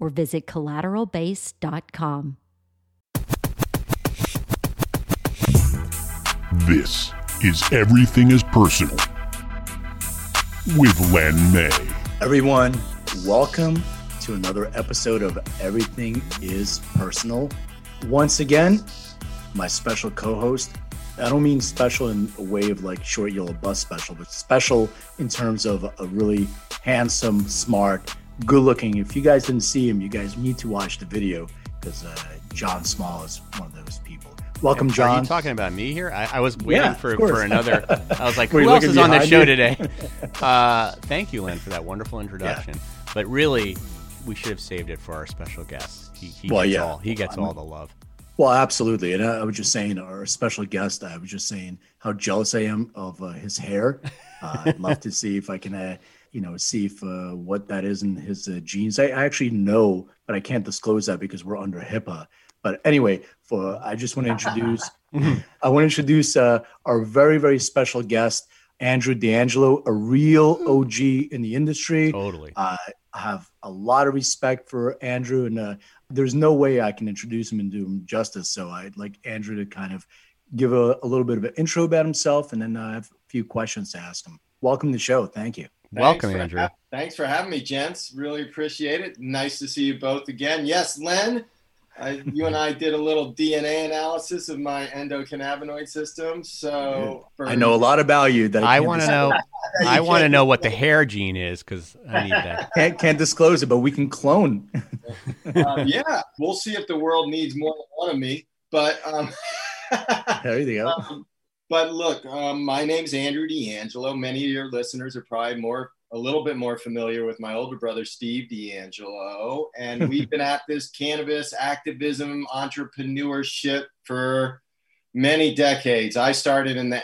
or visit collateralbase.com. This is Everything is Personal with Len May. Everyone, welcome to another episode of Everything is Personal. Once again, my special co host. I don't mean special in a way of like short yellow bus special, but special in terms of a really handsome, smart, good looking. If you guys didn't see him, you guys need to watch the video because uh, John Small is one of those people. Welcome, John. Are you talking about me here? I, I was waiting Yeah, for, for another. I was like, who else is on the show you? today? Uh, thank you, Len, for that wonderful introduction. But really, we should have saved it for our special guest. He, he Well, gets yeah. all he gets I'm- all the love. Well, absolutely. And I, I was just saying, our special guest, I was just saying how jealous I am of uh, his hair. Uh, I'd love to see if I can, uh, you know, see if uh, what that is in his uh, genes. I, I actually know, but I can't disclose that because we're under HIPAA. But anyway, for I just want to introduce, I want to introduce uh, our very, very special guest, Andrew DeAngelo, a real OG in the industry. Totally. Uh, I have a lot of respect for Andrew, and uh, there's no way I can introduce him and do him justice. So I'd like Andrew to kind of give a, a little bit of an intro about himself, and then I have a few questions to ask him. Welcome to the show. Thank you. Welcome, Thanks Andrew. ha- thanks for having me, gents. Really appreciate it. Nice to see you both again. Yes, Len, I, you and I did a little DNA analysis of my endocannabinoid system. So for, I know a lot about you that I, I want to know. I want to know what the hair gene is because I need that. Can't, can't disclose it, but we can clone. Uh, yeah, we'll see if the world needs more than one of me. But um, there you go. Um, but look, um, my name's Andrew DeAngelo. Many of your listeners are probably more, a little bit more familiar with my older brother, Steve DeAngelo. And we've been at this cannabis activism, entrepreneurship for many decades. I started in the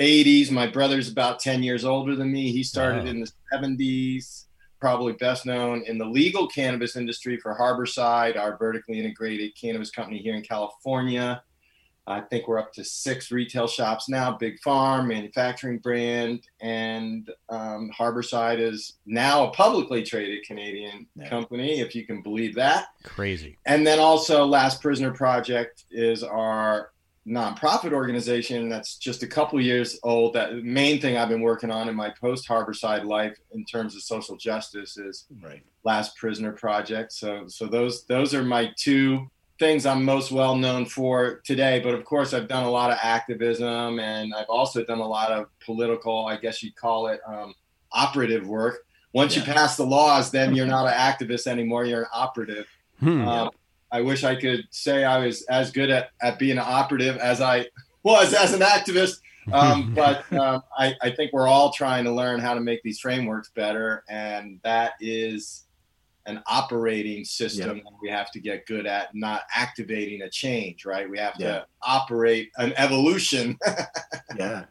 80s. My brother's about 10 years older than me. He started Wow. in the 70s, probably best known in the legal cannabis industry for Harborside, our vertically integrated cannabis company here in California. I think we're up to six retail shops now, big farm, manufacturing brand, and um, Harborside is now a publicly traded Canadian Yeah. company, if you can believe that. Crazy. And then also, Last Prisoner Project is our nonprofit organization that's just a couple years old. That main thing I've been working on in my post Harborside life in terms of social justice is Right. Last Prisoner Project. So so those those are my two things I'm most well known for today. But of course, I've done a lot of activism, and I've also done a lot of political, I guess you'd call it, um, operative work. Once you pass the laws, then you're not an activist anymore. You're an operative. Hmm. Um, I wish I could say I was as good at, at being an operative as I was as an activist. Um, but um, I, I think we're all trying to learn how to make these frameworks better. And that is an operating system that we have to get good at, not activating a change, right? We have Yeah. to operate an evolution. Yeah.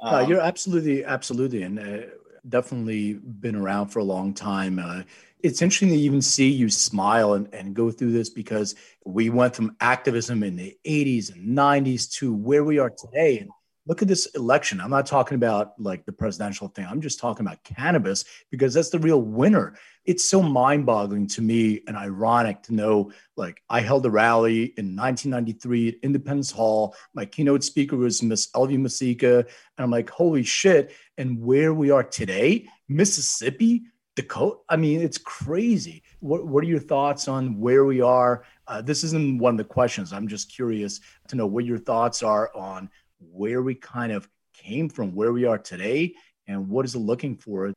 Um, Uh, you're absolutely, absolutely, and uh, definitely been around for a long time. Uh, it's interesting to even see you smile and, and go through this because we went from activism in the 80s and 90s to where we are today. And look at this election. I'm not talking about like the presidential thing. I'm just talking about cannabis because that's the real winner. It's so mind boggling to me and ironic to know like I held a rally in 1993 at Independence Hall. My keynote speaker was Miss Elvy Musikka. And I'm like, holy shit. And where we are today, Mississippi, Dakota. I mean, it's crazy. What, what are your thoughts on where we are? Uh, this isn't one of the questions. I'm just curious to know what your thoughts are on where we kind of came from, where we are today, and what is it looking for?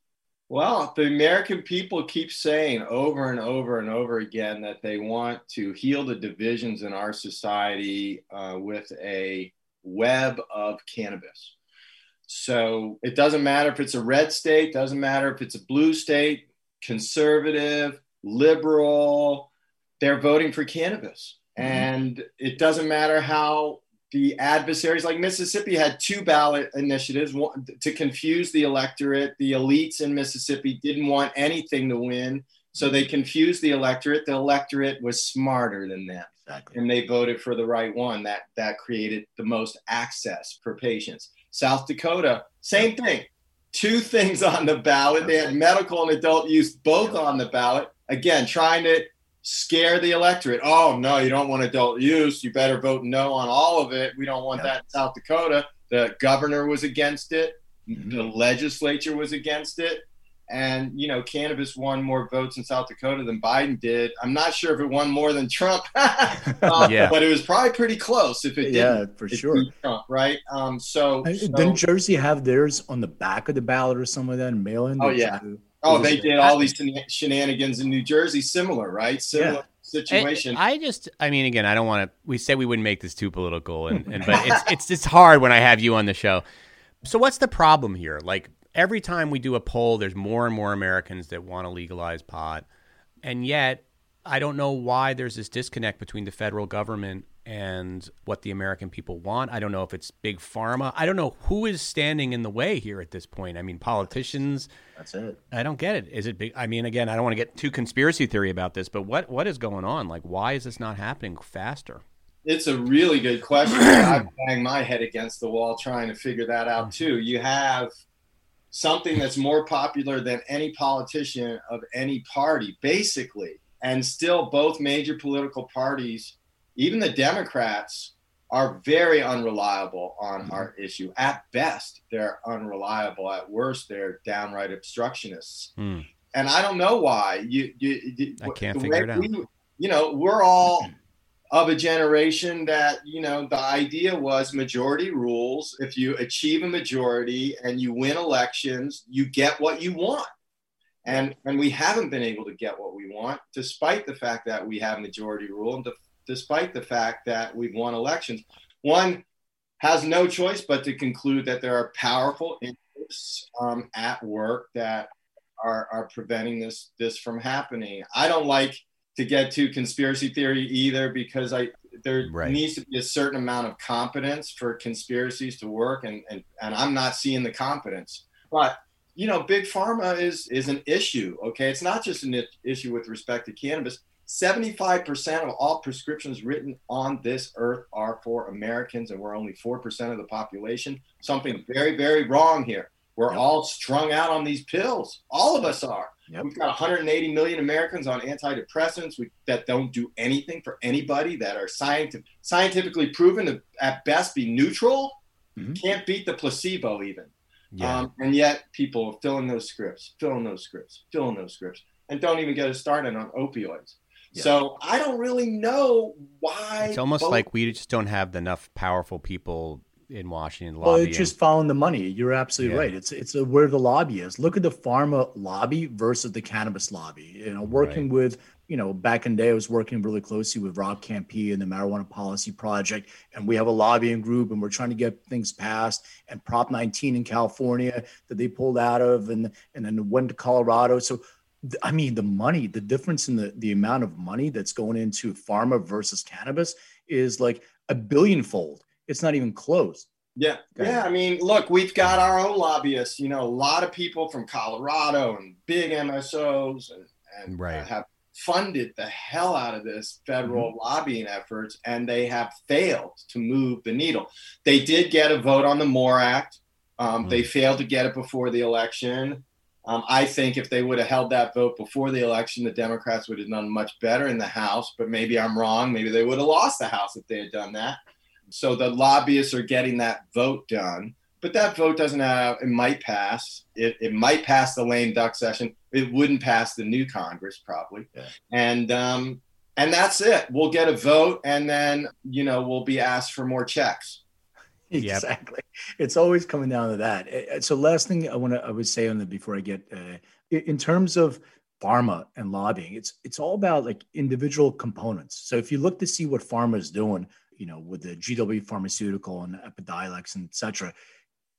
Well, the American people keep saying over and over and over again that they want to heal the divisions in our society uh, with a web of cannabis. So it doesn't matter if it's a red state, doesn't matter if it's a blue state, conservative, liberal, they're voting for cannabis. Mm-hmm. And it doesn't matter how the adversaries like Mississippi had two ballot initiatives one, to confuse the electorate. The elites in Mississippi didn't want anything to win, so they mm-hmm. confused the electorate. The electorate was smarter than them, exactly. and they voted for the right one. That that created the most access for patients. South Dakota, same thing. Two things on the ballot. They had medical and adult use both on the ballot. Again, trying to scare the electorate. Oh no, you don't want adult use. You better vote no on all of it. We don't want yep. that in South Dakota. The governor was against it. Mm-hmm. The legislature was against it. And you know, cannabis won more votes in South Dakota than Biden did. I'm not sure if it won more than Trump, uh, yeah. but it was probably pretty close. If it did, yeah, for sure, Trump, right? Um, so, so didn't Jersey have theirs on the back of the ballot or something like that, and mail in? Oh yeah, Oh, they did all these shenanigans in New Jersey, similar, right? Similar yeah. situation. I, I just, I mean, again, I don't want to. We said we wouldn't make this too political, and, and but it's it's it's hard when I have you on the show. So what's the problem here? Like every time we do a poll, there's more and more Americans that want to legalize pot, and yet I don't know why there's this disconnect between the federal government and what the American people want. I don't know if it's big pharma. I don't know who is standing in the way here at this point. I mean, politicians. That's it. I don't get it. Is it big? I mean, again, I don't want to get too conspiracy theory about this, but what what is going on? Like, why is this not happening faster? It's a really good question. I bang my head against the wall trying to figure that out mm-hmm. too. You have something that's more popular than any politician of any party, basically, and still both major political parties even the Democrats are very unreliable on mm-hmm. our issue. At best, they're unreliable. At worst, they're downright obstructionists. Mm. And I don't know why. You, you, you I can't figure it out. We, you know, we're all of a generation that you know the idea was majority rules. If you achieve a majority and you win elections, you get what you want. And, and we haven't been able to get what we want, despite the fact that we have majority rule, and despite the fact that we've won elections. One has no choice but to conclude that there are powerful interests um, at work that are, are preventing this this from happening. I don't like to get to conspiracy theory either because I there right. needs to be a certain amount of competence for conspiracies to work and, and and I'm not seeing the competence. But you know, big pharma is is an issue. Okay, it's not just an issue with respect to cannabis. 75% of all prescriptions written on this earth are for Americans, and we're only 4% of the population. Something very, very wrong here. We're yep. all strung out on these pills. All of us are. Yep. We've got 180 million Americans on antidepressants we, that don't do anything for anybody, that are scientific, scientifically proven to, at best, be neutral. Mm-hmm. Can't beat the placebo, even. Yeah. Um, and yet, people are filling those scripts, filling those scripts, filling those scripts, and don't even get us started on opioids. So I don't really know why. It's almost both... like we just don't have enough powerful people in Washington lobbying. Well, it's just following the money. You're absolutely yeah. right. It's it's a, where the lobby is. Look at the pharma lobby versus the cannabis lobby. You know, working right. with you know back in the day, I was working really closely with Rob Kampia and the Marijuana Policy Project, and we have a lobbying group, and we're trying to get things passed. And Prop 19 in California that they pulled out of, and and then went to Colorado. So I mean, the money, the difference in the, the amount of money that's going into pharma versus cannabis is like a billion fold. It's not even close. Yeah. Yeah. I mean, look, we've got our own lobbyists, you know, a lot of people from Colorado and big MSOs and, and right. uh, have funded the hell out of this federal mm-hmm. lobbying efforts and they have failed to move the needle. They did get a vote on the MORE Act. Um, mm-hmm. They failed to get it before the election. Um, I think if they would have held that vote before the election, the Democrats would have done much better in the House. But maybe I'm wrong. Maybe they would have lost the House if they had done that. So the lobbyists are getting that vote done. But that vote doesn't have, it might pass. It, it might pass the lame duck session. It wouldn't pass the new Congress, probably. Yeah. And, um, and that's it. We'll get a vote and then, you know, we'll be asked for more checks. Yep. exactly. It's always coming down to that. So last thing I want to I would say on the before I get uh, in terms of pharma and lobbying, it's it's all about like individual components. So if you look to see what pharma is doing, you know, with the GW pharmaceutical and Epidiolex and et cetera,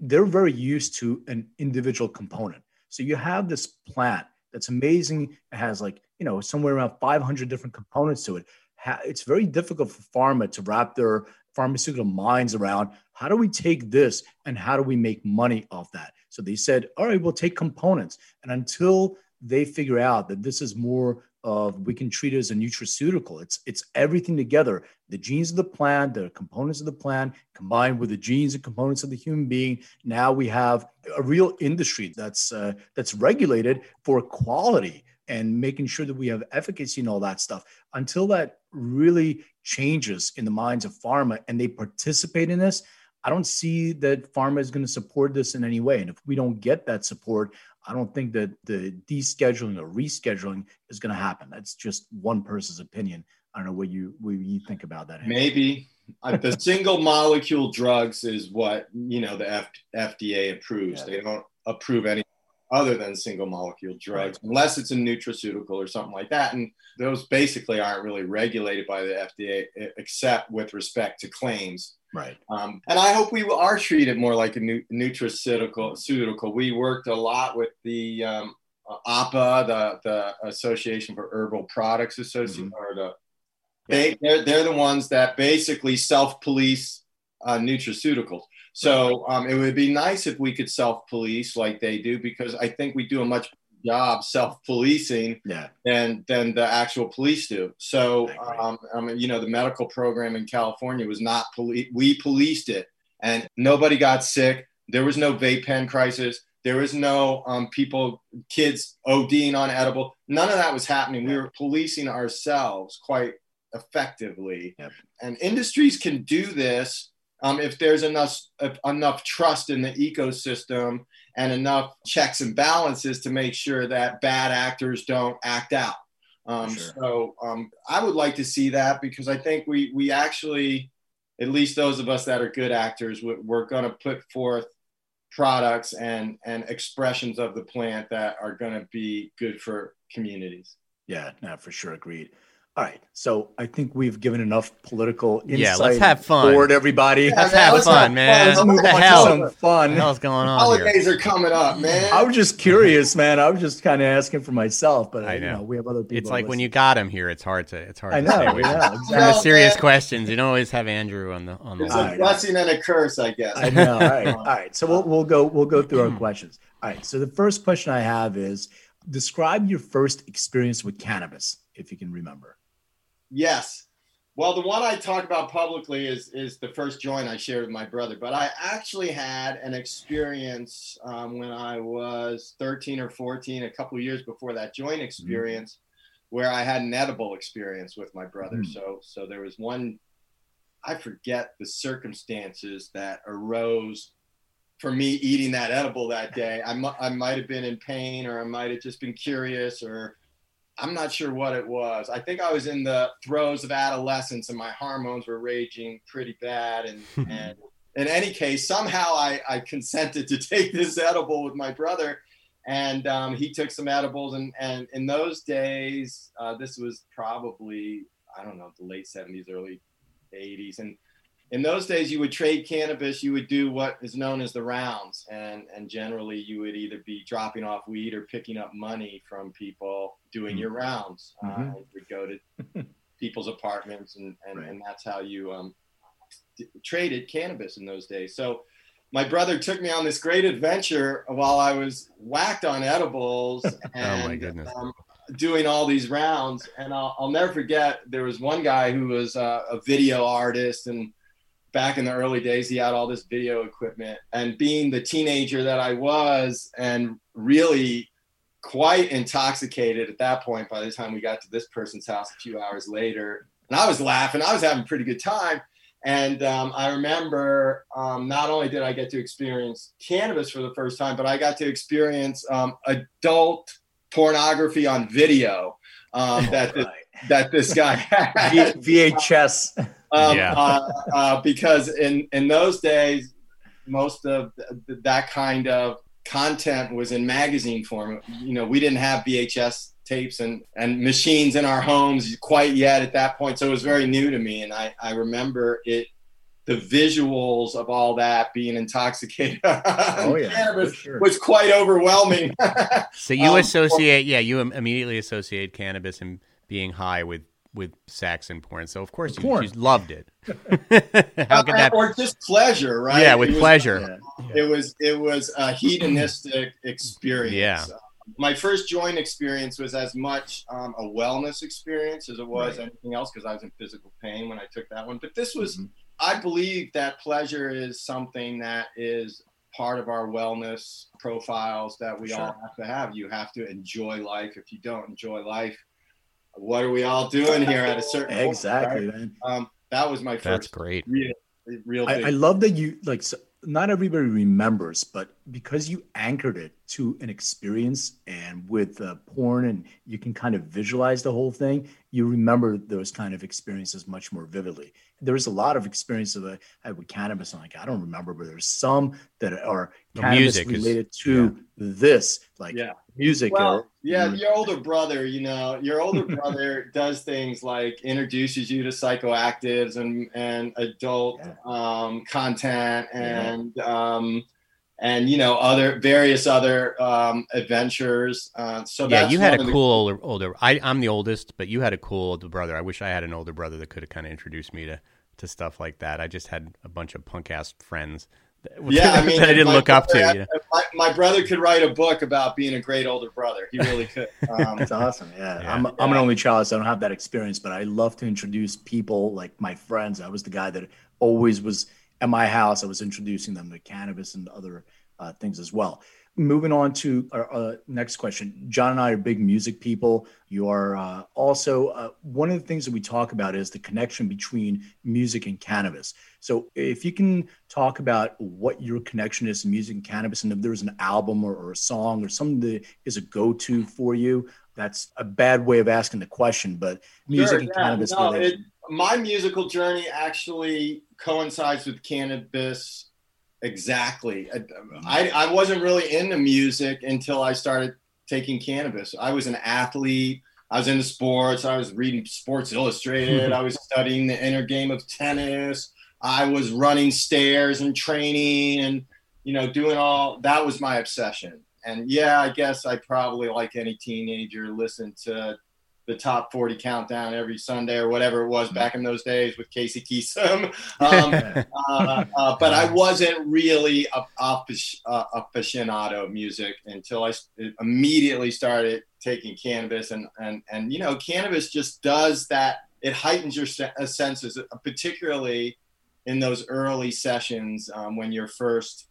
they're very used to an individual component. So you have this plant that's amazing. It has like, you know, somewhere around 500 different components to it. It's very difficult for pharma to wrap their pharmaceutical minds around how do we take this and how do we make money off that? So they said, all right, we'll take components. And until they figure out that this is more of we can treat it as a nutraceutical, it's it's everything together. The genes of the plant, the components of the plant, combined with the genes and components of the human being. Now we have a real industry that's uh, that's regulated for quality and making sure that we have efficacy and all that stuff. Until that really changes in the minds of pharma and they participate in this, I don't see that pharma is going to support this in any way. And if we don't get that support, I don't think that the descheduling or rescheduling is going to happen. That's just one person's opinion. I don't know what you what you think about that. Maybe uh, the single molecule drugs is what you know the F- FDA approves. Yeah. They don't approve any other than single molecule drugs unless it's a nutraceutical or something like that. And those basically aren't really regulated by the FDA except with respect to claims. Right. Um, and I hope we are treated more like a nu- nutraceutical. We worked a lot with the um, APA, the, the Association for Herbal Products Association, or the they they're, they're the ones that basically self-police uh, nutraceuticals. So um, it would be nice if we could self-police like they do, because I think we do a much better job self-policing Yeah. than than the actual police do. So, um, I mean, you know, the medical program in California was not police. We policed it, and nobody got sick. There was no vape pen crisis. There was no um, people, kids ODing on edible. None of that was happening. We were policing ourselves quite effectively. Yep. And industries can do this um, if there's enough if enough trust in the ecosystem and enough checks and balances to make sure that bad actors don't act out. Um, Sure. So um, I would like to see that because I think we we actually, at least those of us that are good actors, we- we're going to put forth products and and expressions of the plant that are going to be good for communities. Yeah. No, for sure. Agreed. All right. So I think we've given enough political insight. Yeah, let's have fun. Bored everybody. Let's man, have let's fun, have man. Let's move What the on hell? to some fun. What the hell's going on here? Holidays are coming up, man. I was just curious, man. I was just kind of asking for myself, but I you know. know, we have other people. It's like when you got him here, it's hard to it's hard I to know. stay Yeah, away from exactly. the Well, serious man. questions. You don't always have Andrew on the on the it's line. a right. blessing and a curse, I guess. I know. All right. All right. So we'll we'll go we'll go through our questions. All right. So the first question I have is describe your first experience with cannabis, if you can remember. Yes. Well, the one I talk about publicly is is the first joint I shared with my brother. But I actually had an experience um, when I was 13 or 14, a couple of years before that joint experience, where I had an edible experience with my brother. Mm. So so there was one. I forget the circumstances that arose for me eating that edible that day. I, mu- I might have been in pain, or I might have just been curious, or I'm not sure what it was. I think I was in the throes of adolescence and my hormones were raging pretty bad. And, and in any case, somehow I, I consented to take this edible with my brother. And um, he took some edibles. And, and in those days, uh, this was probably, I don't know, the late 70s, early 80s. And in those days, you would trade cannabis, you would do what is known as the rounds. And, and generally, you would either be dropping off weed or picking up money from people doing your rounds. Uh, Mhm. you would go to people's apartments, and, and, Right. and that's how you um, d- traded cannabis in those days. So, my brother took me on this great adventure while I was whacked on edibles and Oh, my goodness. um, doing all these rounds. And I'll, I'll never forget there was one guy who was uh, a video artist and back in the early days he had all this video equipment and being the teenager that I was and really quite intoxicated at that point by the time we got to this person's house a few hours later and I was laughing I was having a pretty good time and um, I remember um, not only did I get to experience cannabis for the first time, but I got to experience um, adult pornography on video um, that this, Right. that this guy had. VHS. Um, Yeah. uh, uh, because in in those days, most of th- that kind of content was in magazine form. You know, we didn't have VHS tapes and, and machines in our homes quite yet at that point. So it was very new to me. And I, I remember it, the visuals of all that being intoxicated Oh, yeah, cannabis sure. was quite overwhelming. So you Um, associate, yeah, you immediately associate cannabis and being high with with sex and porn. So of course you, Porn. you loved it. How could that? or just pleasure, right? Yeah, It with was- pleasure. Yeah. it was it was a hedonistic experience. Yeah. My first joint experience was as much um, a wellness experience as it was Right. anything else because I was in physical pain when I took that one. But this was, Mhm. I believe that pleasure is something that is part of our wellness profiles that we all have to have. You have to enjoy life. If you don't enjoy life, what are we all doing here at a certain point, Exactly, right? man. Um, that was my first That's great. real, real. I, I love that you like. So, not everybody remembers, but because you anchored it to an experience, and with uh, porn, and you can kind of visualize the whole thing, you remember those kind of experiences much more vividly. There's a lot of experiences that I had with cannabis. I'm like, I don't remember, but there's some that are The cannabis music is- related to this, like Yeah. Music. Well, yeah, Mm. your older brother, you know, your older brother does things like introduces you to psychoactives and and adult Yeah. um, content and um, and you know other various other um, adventures. Uh, so yeah, you had a of the- cool older, older. I, I'm the oldest, but you had a cool older brother. I wish I had an older brother that could have kind of introduced me to to stuff like that. I just had a bunch of punk ass friends. That, Yeah, I mean, I didn't my look up to. brother- You know? My, my brother could write a book about being a great older brother. He really could. Um, That's awesome. Yeah. Yeah. I'm, I'm an only child, so I don't have that experience, but I love to introduce people like my friends. I was the guy that always was at my house. I was introducing them to cannabis and other uh, things as well. Moving on to our uh, next question. John and I are big music people. You are uh, also uh, one of the things that we talk about is the connection between music and cannabis. So, if you can talk about what your connection is to music and cannabis, and if there's an album or, or a song or something that is a go to for you, that's a bad way of asking the question, but music Sure, and yeah, cannabis no, it- my musical journey actually coincides with cannabis exactly. Mm-hmm. I, I wasn't really into music until I started taking cannabis. I was an athlete. I was into sports. I was reading Sports Illustrated. I was studying the inner game of tennis. I was running stairs and training and, you know, doing all that was my obsession. And yeah, I guess I probably, like any teenager, listened to the top 40 countdown every Sunday or whatever it was back in those days with Casey Kasem. Um, uh, uh, but I wasn't really a, a, uh, aficionado of music until I immediately started taking cannabis. And, and, and, you know, cannabis just does that. It heightens your uh, senses, uh, particularly in those early sessions um, when you're first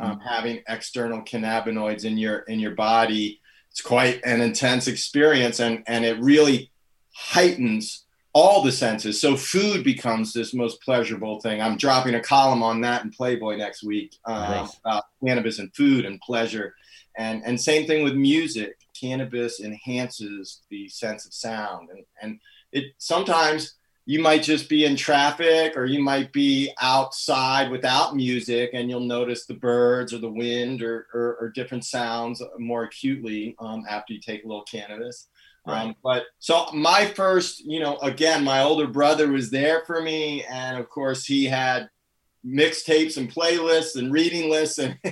um, having external cannabinoids in your in your body it's quite an intense experience and and it really heightens all the senses. So food becomes this most pleasurable thing. I'm dropping a column on that in playboy next week um, Nice. about cannabis and food and pleasure. And and same thing with music. Cannabis enhances the sense of sound and and it sometimes you might just be in traffic or you might be outside without music and you'll notice the birds or the wind or, or, or different sounds more acutely um, after you take a little cannabis. Um, but so my first you know again my older brother was there for me and of course he had mixtapes and playlists and reading lists and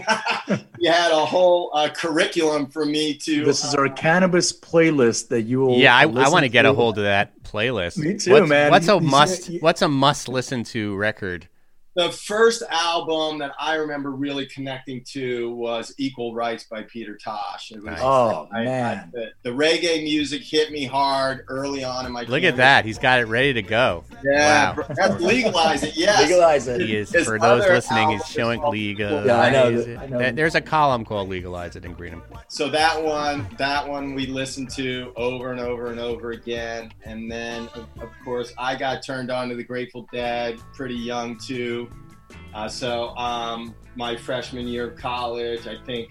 he had a whole uh, curriculum for me to This is our cannabis playlist that you will. Yeah, I, I want to get a hold of that playlist. Me too, what's, man. What's a You- you must? see- What's a must listen to record? The first album that I remember really connecting to was Equal Rights by Peter Tosh. It was, Nice. Oh I- I- man, the, the reggae music hit me hard early on in my. Look at that. He's got it ready to go. Yeah, Wow. bro, that's legalize it. Yes, legalize it. He is His for those listening. He's showing called- legal. Yeah, I know I know. There- There's a column called "Legalize It" in Greenham. So that one, that one we listened to over and over and over again, and then of, of course I got turned on to the Grateful Dead pretty young too. Uh, so um, my freshman year of college, I think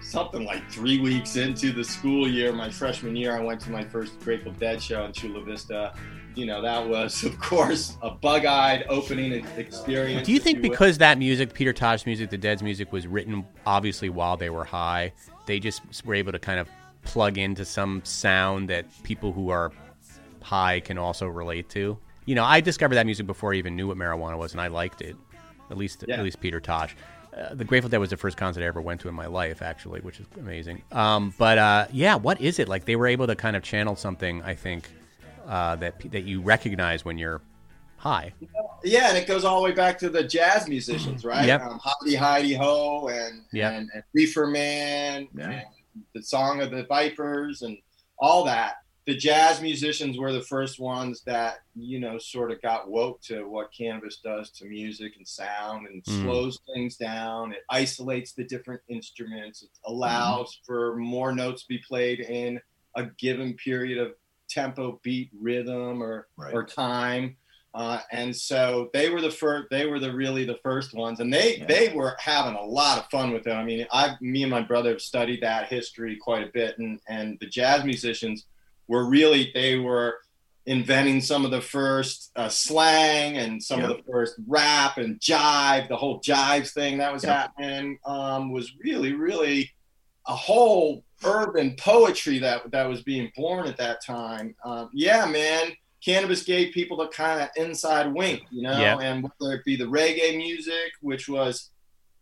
something like three weeks into the school year, my freshman year, I went to my first Grateful Dead show in Chula Vista, you know, that was, of course, a bug eyed opening experience. Do you think because that music, Peter Tosh music, the Dead's music, was written obviously while they were high, they just were able to kind of plug into some sound that people who are high can also relate to? You know, I discovered that music before I even knew what marijuana was, and I liked it. At least, yeah. at least Peter Tosh. Uh, the Grateful Dead was the first concert I ever went to in my life, actually, which is amazing. Um, but uh, yeah, what is it like? They were able to kind of channel something. I think uh, that that you recognize when you're high. Yeah, and it goes all the way back to the jazz musicians, right? Yep. Um, Hi-de-Hi-de-Ho and, yep. and, and Reefer Man, yeah. and the Song of the Vipers, and all that the jazz musicians were the first ones that you know sort of got woke to what cannabis does to music and sound and mm. slows things down it isolates the different instruments it allows mm. for more notes to be played in a given period of tempo beat rhythm or right. or time uh, and so they were the first they were the really the first ones and they yeah. they were having a lot of fun with it i mean i me and my brother have studied that history quite a bit and and the jazz musicians were really they were inventing some of the first uh, slang and some yep. of the first rap and jive the whole jive thing that was yep. happening um, was really really a whole urban poetry that that was being born at that time um, yeah man cannabis gave people the kind of inside wink you know yep. and whether it be the reggae music which was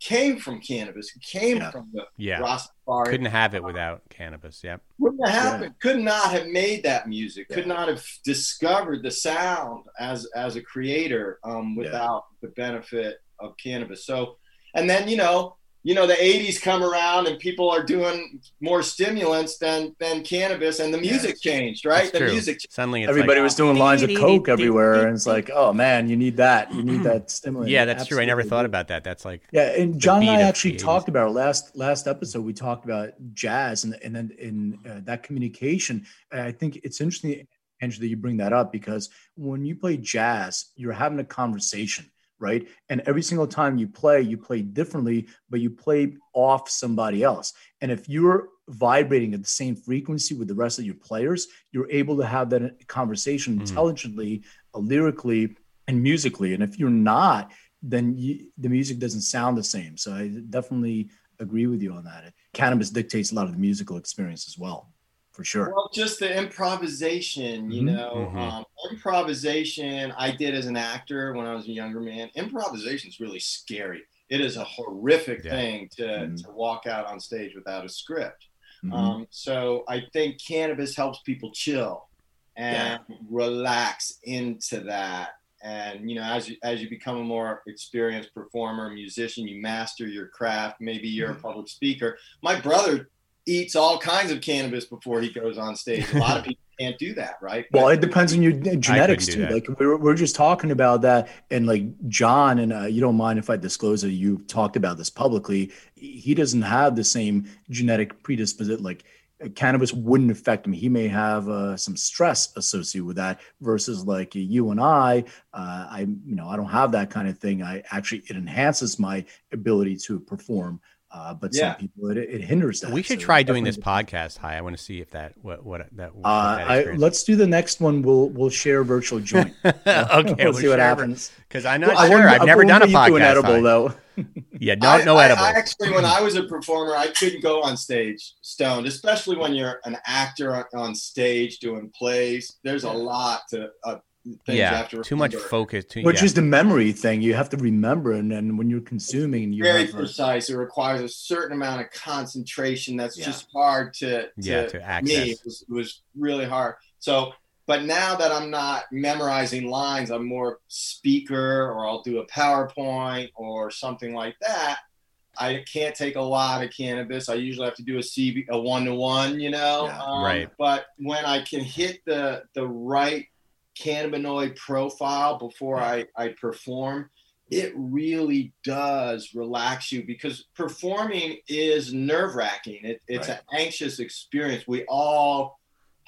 came from cannabis. Came from the yeah. Rastafari. Couldn't have it without cannabis. Yep. Wouldn't have happened. Yeah. Could not have made that music. Yeah. Could not have discovered the sound as as a creator um, without the benefit of cannabis. So, and then you know you know the 80s come around and people are doing more stimulants than than cannabis and the music yes. changed right? That's the true. music suddenly everybody like, was doing lines of coke everywhere and it's like oh man you need that. You need that stimulant. Yeah that's Absolutely. true. I never thought about that. That's like yeah and john and i actually talked about our last last episode we talked about jazz and, and then in uh, that communication. I think it's interesting Andrew, that you bring that up because when you play jazz you're having a conversation right? And every single time you play, you play differently, but you play off somebody else. And if you're vibrating at the same frequency with the rest of your players, you're able to have that conversation mm-hmm. intelligently, lyrically, and musically. And if you're not, then you, the music doesn't sound the same. So I definitely agree with you on that. Cannabis dictates a lot of the musical experience as well for sure. Well, just the improvisation, you mm-hmm. know, mm-hmm. Um, improvisation I did as an actor when I was a younger man. Improvisation is really scary. It is a horrific yeah. thing to, mm-hmm. to walk out on stage without a script. Mm-hmm. Um, so I think cannabis helps people chill and yeah. relax into that. And you know, as you as you become a more experienced performer, musician, you master your craft. Maybe you're a mm-hmm. public speaker. My brother eats all kinds of cannabis before he goes on stage. A lot of people can't do that, right? Well, it depends on your genetics too. Like we are we are just talking about that, and like John, and uh, you don't mind if I disclose that you talked about this publicly. He doesn't have the same genetic predisposition. Like cannabis wouldn't affect him. He may have uh, some stress associated with that versus like you and I. Uh, I you know I don't have that kind of thing. I actually it enhances my ability to perform. Uh, but yeah. some people it, it hinders that. We should so try doing this podcast. Hi, I want to see if that what what that. What uh, that I, let's do the next one. We'll we'll share virtual joint. okay, we'll, we'll see what happens. Because I'm not well, sure. I've never done a podcast. An edible hi. though. yeah, no, I, no edible. I, actually, when I was a performer, I couldn't go on stage stoned, especially when you're an actor on stage doing plays. There's a lot to uh, yeah, too much focus. Too, Which yeah. is the memory thing. You have to remember, and then when you're consuming, you very precise. A, it requires a certain amount of concentration. That's yeah. just hard to, to yeah to access. Me, it was, it was really hard. So, but now that I'm not memorizing lines, I'm more speaker, or I'll do a PowerPoint or something like that. I can't take a lot of cannabis. I usually have to do a CB, a one to one, you know. Yeah, um, right. But when I can hit the the right cannabinoid profile before I, I perform, it really does relax you because performing is nerve wracking. It, it's right. an anxious experience. We all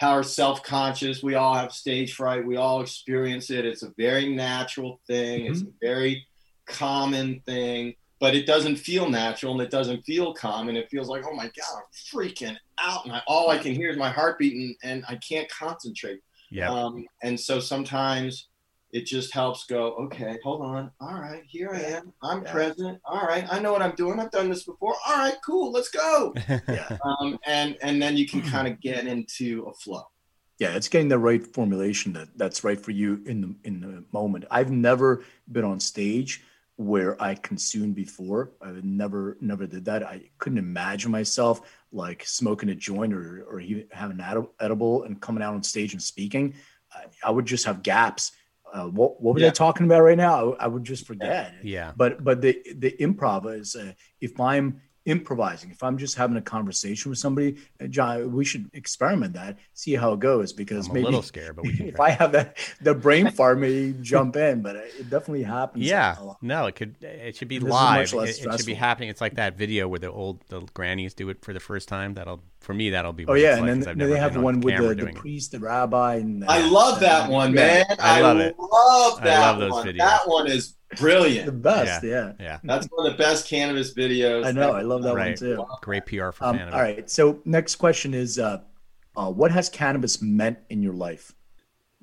are self conscious. We all have stage fright. We all experience it. It's a very natural thing, mm-hmm. it's a very common thing, but it doesn't feel natural and it doesn't feel common. It feels like, oh my God, I'm freaking out. And I, all I can hear is my heartbeat and, and I can't concentrate Yeah. Um, and so sometimes it just helps go, okay, hold on. All right, here I am. I'm Yeah. present. All right, I know what I'm doing. I've done this before. All right, cool. Let's go. Yeah. Um, and and then you can kind of get into a flow. Yeah, it's getting the right formulation that that's right for you in the in the moment. I've never been on stage where I consumed before. I've never never did that. I couldn't imagine myself like smoking a joint or or even having an edible and coming out on stage and speaking. I, I would just have gaps. Uh, what what were Yeah. they talking about right now? I, I would just forget. Yeah. But but the the improv is uh, if I'm improvising, if I'm just having a conversation with somebody, uh, John, we should experiment that, see how it goes because I'm a maybe little scared, but we if try. I have that the brain fart may jump in, but it definitely happens. Yeah, a lot. no, it could. It should be This live. much less It, it should be happening. It's like that video where the old the grannies do it for the first time. That'll for me that'll be. Oh what yeah, and like, then, 'cause I've then never they have one with the, the priest, the rabbi, and I love that one, man. I love it. love I that love those one. videos. That one is The best, yeah. Yeah, That's one of the best cannabis videos. I know, I love that one too. great PR for Um, Canada. all right, so next question is, uh, uh, what has cannabis meant in your life?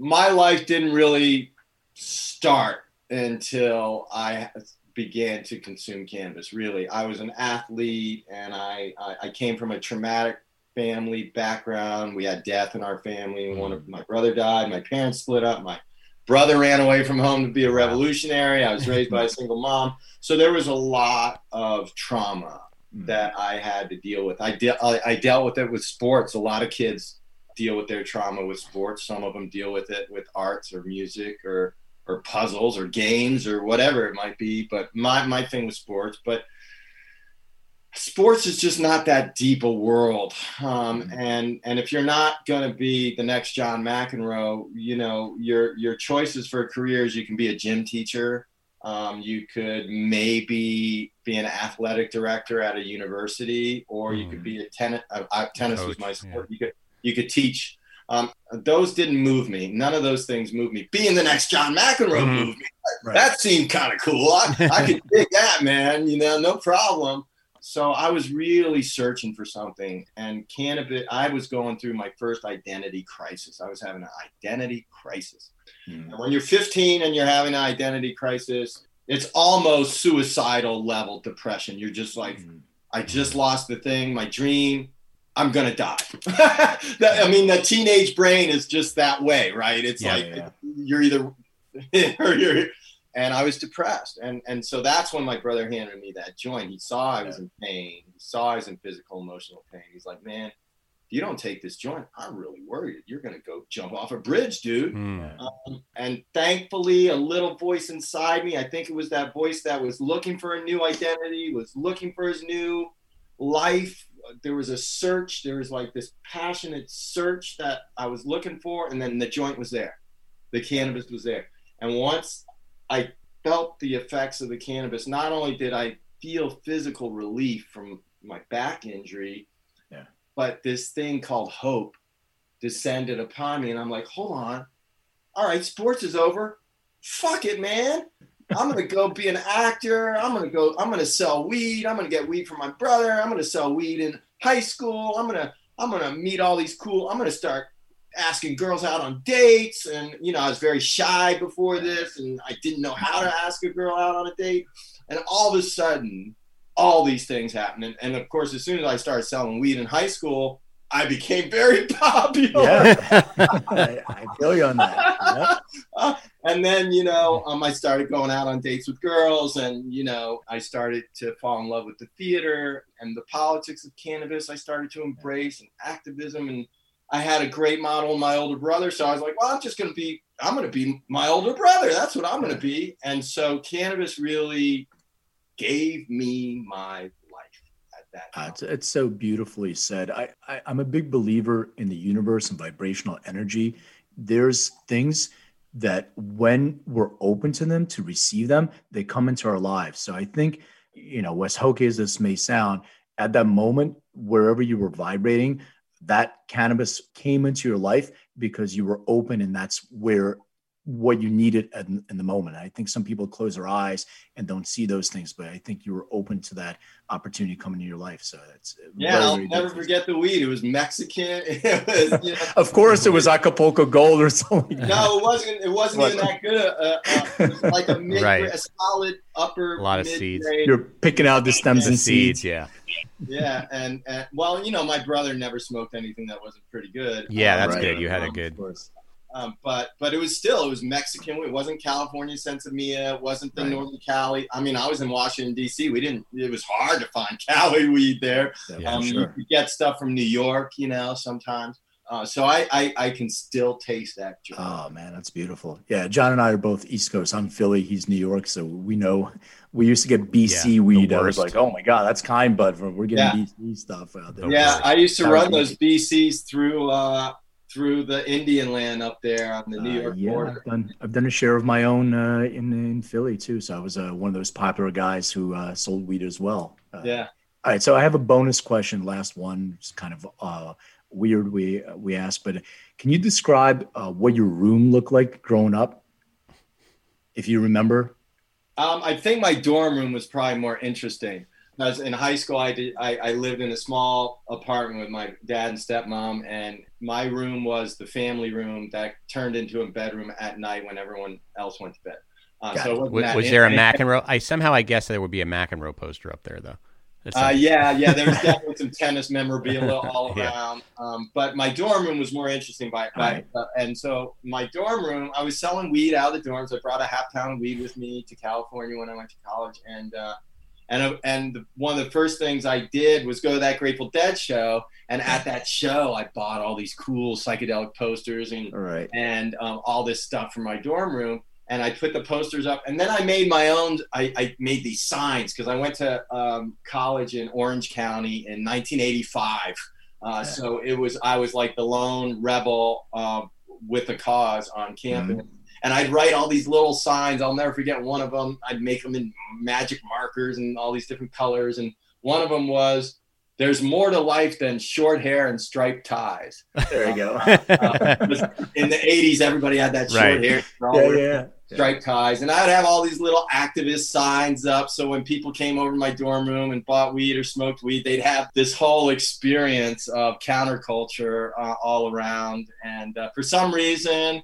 my life didn't really start until I began to consume cannabis. Really, I was an athlete, and I I, I came from a traumatic family background. We had death in our family. One of my brother died. My parents split up. My brother ran away from home to be a revolutionary. I was raised by a single mom, so there was a lot of trauma hmm. that I had to deal with. I, de- I, I dealt with it with sports. A lot of kids deal with their trauma with sports. Some of them deal with it with arts or music or or puzzles or games or whatever it might be. But my my thing was sports. But sports is just not that deep a world. Um, and and if you're not going to be the next John McEnroe, you know your your choices for careers. You can be a gym teacher. Um, you could maybe be an athletic director at a university, or you could be a tennis. Uh, tennis was my sport. You could you could teach. Um, those didn't move me. None of those things moved me. Being the next John McEnroe Mhm. moved me. Right. That seemed kind of cool. I, I could dig that, man. You know, no problem. So I was really searching for something, and cannabis. I was going through my first identity crisis. I was having an identity crisis. Mm. And when you're 15 and you're having an identity crisis, it's almost suicidal level depression. You're just like, Mm. I just lost the thing, my dream. I'm gonna die. That- I mean, the teenage brain is just that way, right? It's Yeah, like yeah. you're either or you're. And I was depressed, and and so that's when my brother handed me that joint. He saw I was in pain. He saw I was in physical, emotional pain. He's like, "Man, if you don't take this joint, I'm really worried. You're gonna go jump off a bridge, dude." Mm. Um, and thankfully, a little voice inside me, I think it was that voice that was looking for a new identity, was looking for his new life. There was a search, there was like this passionate search that I was looking for, and then the joint was there. The cannabis was there. And once I felt the effects of the cannabis, not only did I feel physical relief from my back injury, Yeah. but this thing called hope descended upon me and I'm like, hold on. All right, sports is over. Fuck it, man. I'm gonna go be an actor. I'm gonna go, I'm gonna sell weed. I'm gonna get weed from my brother. I'm gonna sell weed in high school. I'm gonna, I'm gonna meet all these cool, I'm gonna start asking girls out on dates. And you know, I was very shy before this and I didn't know how to ask a girl out on a date. And all of a sudden, all these things happened. And, and of course, as soon as I started selling weed in high school, I became very popular. Yeah, I, I feel you on that. Yeah. and then you know um, i started going out on dates with girls and you know i started to fall in love with the theater and the politics of cannabis i started to embrace and activism and i had a great model in my older brother so i was like well i'm just going to be i'm going to be my older brother that's what i'm going to be and so cannabis really gave me my life at that Uh, time. it's, it's so beautifully said. I, I, I'm a big believer in the universe and vibrational energy. There's things that when we're open to them to receive them, they come into our lives. So I think, you know, as hokey as this may sound, at that moment, wherever you were vibrating, that cannabis came into your life because you were open and that's where what you needed in, in the moment. I think some people close their eyes and don't see those things, but I think you were open to that opportunity coming in your life. So that's yeah. Very, I'll very never forget the weed. It was Mexican. It was, you know, of course, it was Acapulco Gold or something. No, it wasn't. It wasn't even that good. Uh, uh, like a mid, right. a solid upper. A lot of seeds. You're picking out the stems and, and seeds. seeds. Yeah. Yeah, and, and well, you know, my brother never smoked anything that wasn't pretty good. Yeah, that's um, good. You had um, a good. Um, but but it was still it was Mexican. It wasn't California Sinsemilla. It wasn't the right. Northern Cali. I mean, I was in Washington D.C. We didn't. It was hard to find Cali weed there. Yeah, um, sure. You get stuff from New York, you know, sometimes. Uh, so I, I, I can still taste that. Joy. Oh man, that's beautiful. Yeah, John and I are both East Coast. I'm Philly. He's New York, so we know. We used to get BC yeah, weed. I was like, oh my god, that's kind bud. We're getting yeah. BC stuff out there. Yeah, I used to run those BCs through uh, through the Indian land up there on the New uh, York uh, yeah, border. I've done, I've done a share of my own uh, in in Philly too. So I was uh, one of those popular guys who uh, sold weed as well. Uh, yeah. All right, so I have a bonus question. Last one, it's kind of weird. We we asked, but can you describe what your room looked like growing up, if you remember? Um, I think my dorm room was probably more interesting because in high school I did I, I, lived in a small apartment with my dad and stepmom and my room was the family room that turned into a bedroom at night when everyone else went to bed. Uh, so was, was there a Mac and McEnroe? I somehow I guess there would be a Mac and McEnroe poster up there though. Uh, yeah, yeah. There was definitely some tennis memorabilia all around. Yeah. Um, but my dorm room was more interesting by, by uh, and so my dorm room, I was selling weed out of the dorms. I brought a half pound of weed with me to California when I went to college, and uh, and and one of the first things I did was go to that Grateful Dead show, and at that show, I bought all these cool psychedelic posters and right. and um, all this stuff for my dorm room. And I put the posters up, and then I made my own. I, I made these signs because I went to um, college in Orange County in 1985. Uh, yeah. So it was I was like the lone rebel uh, with a cause on campus. Mm-hmm and I'd write all these little signs. I'll never forget one of them. I'd make them in magic markers and all these different colors. And one of them was, "There's more to life than short hair and striped ties." There you go. uh, in the '80s, everybody had that short right. hair. Yeah, yeah. Striped ties, and I'd have all these little activist signs up. So when people came over my dorm room and bought weed or smoked weed, they'd have this whole experience of counterculture uh, all around. And uh, for some reason,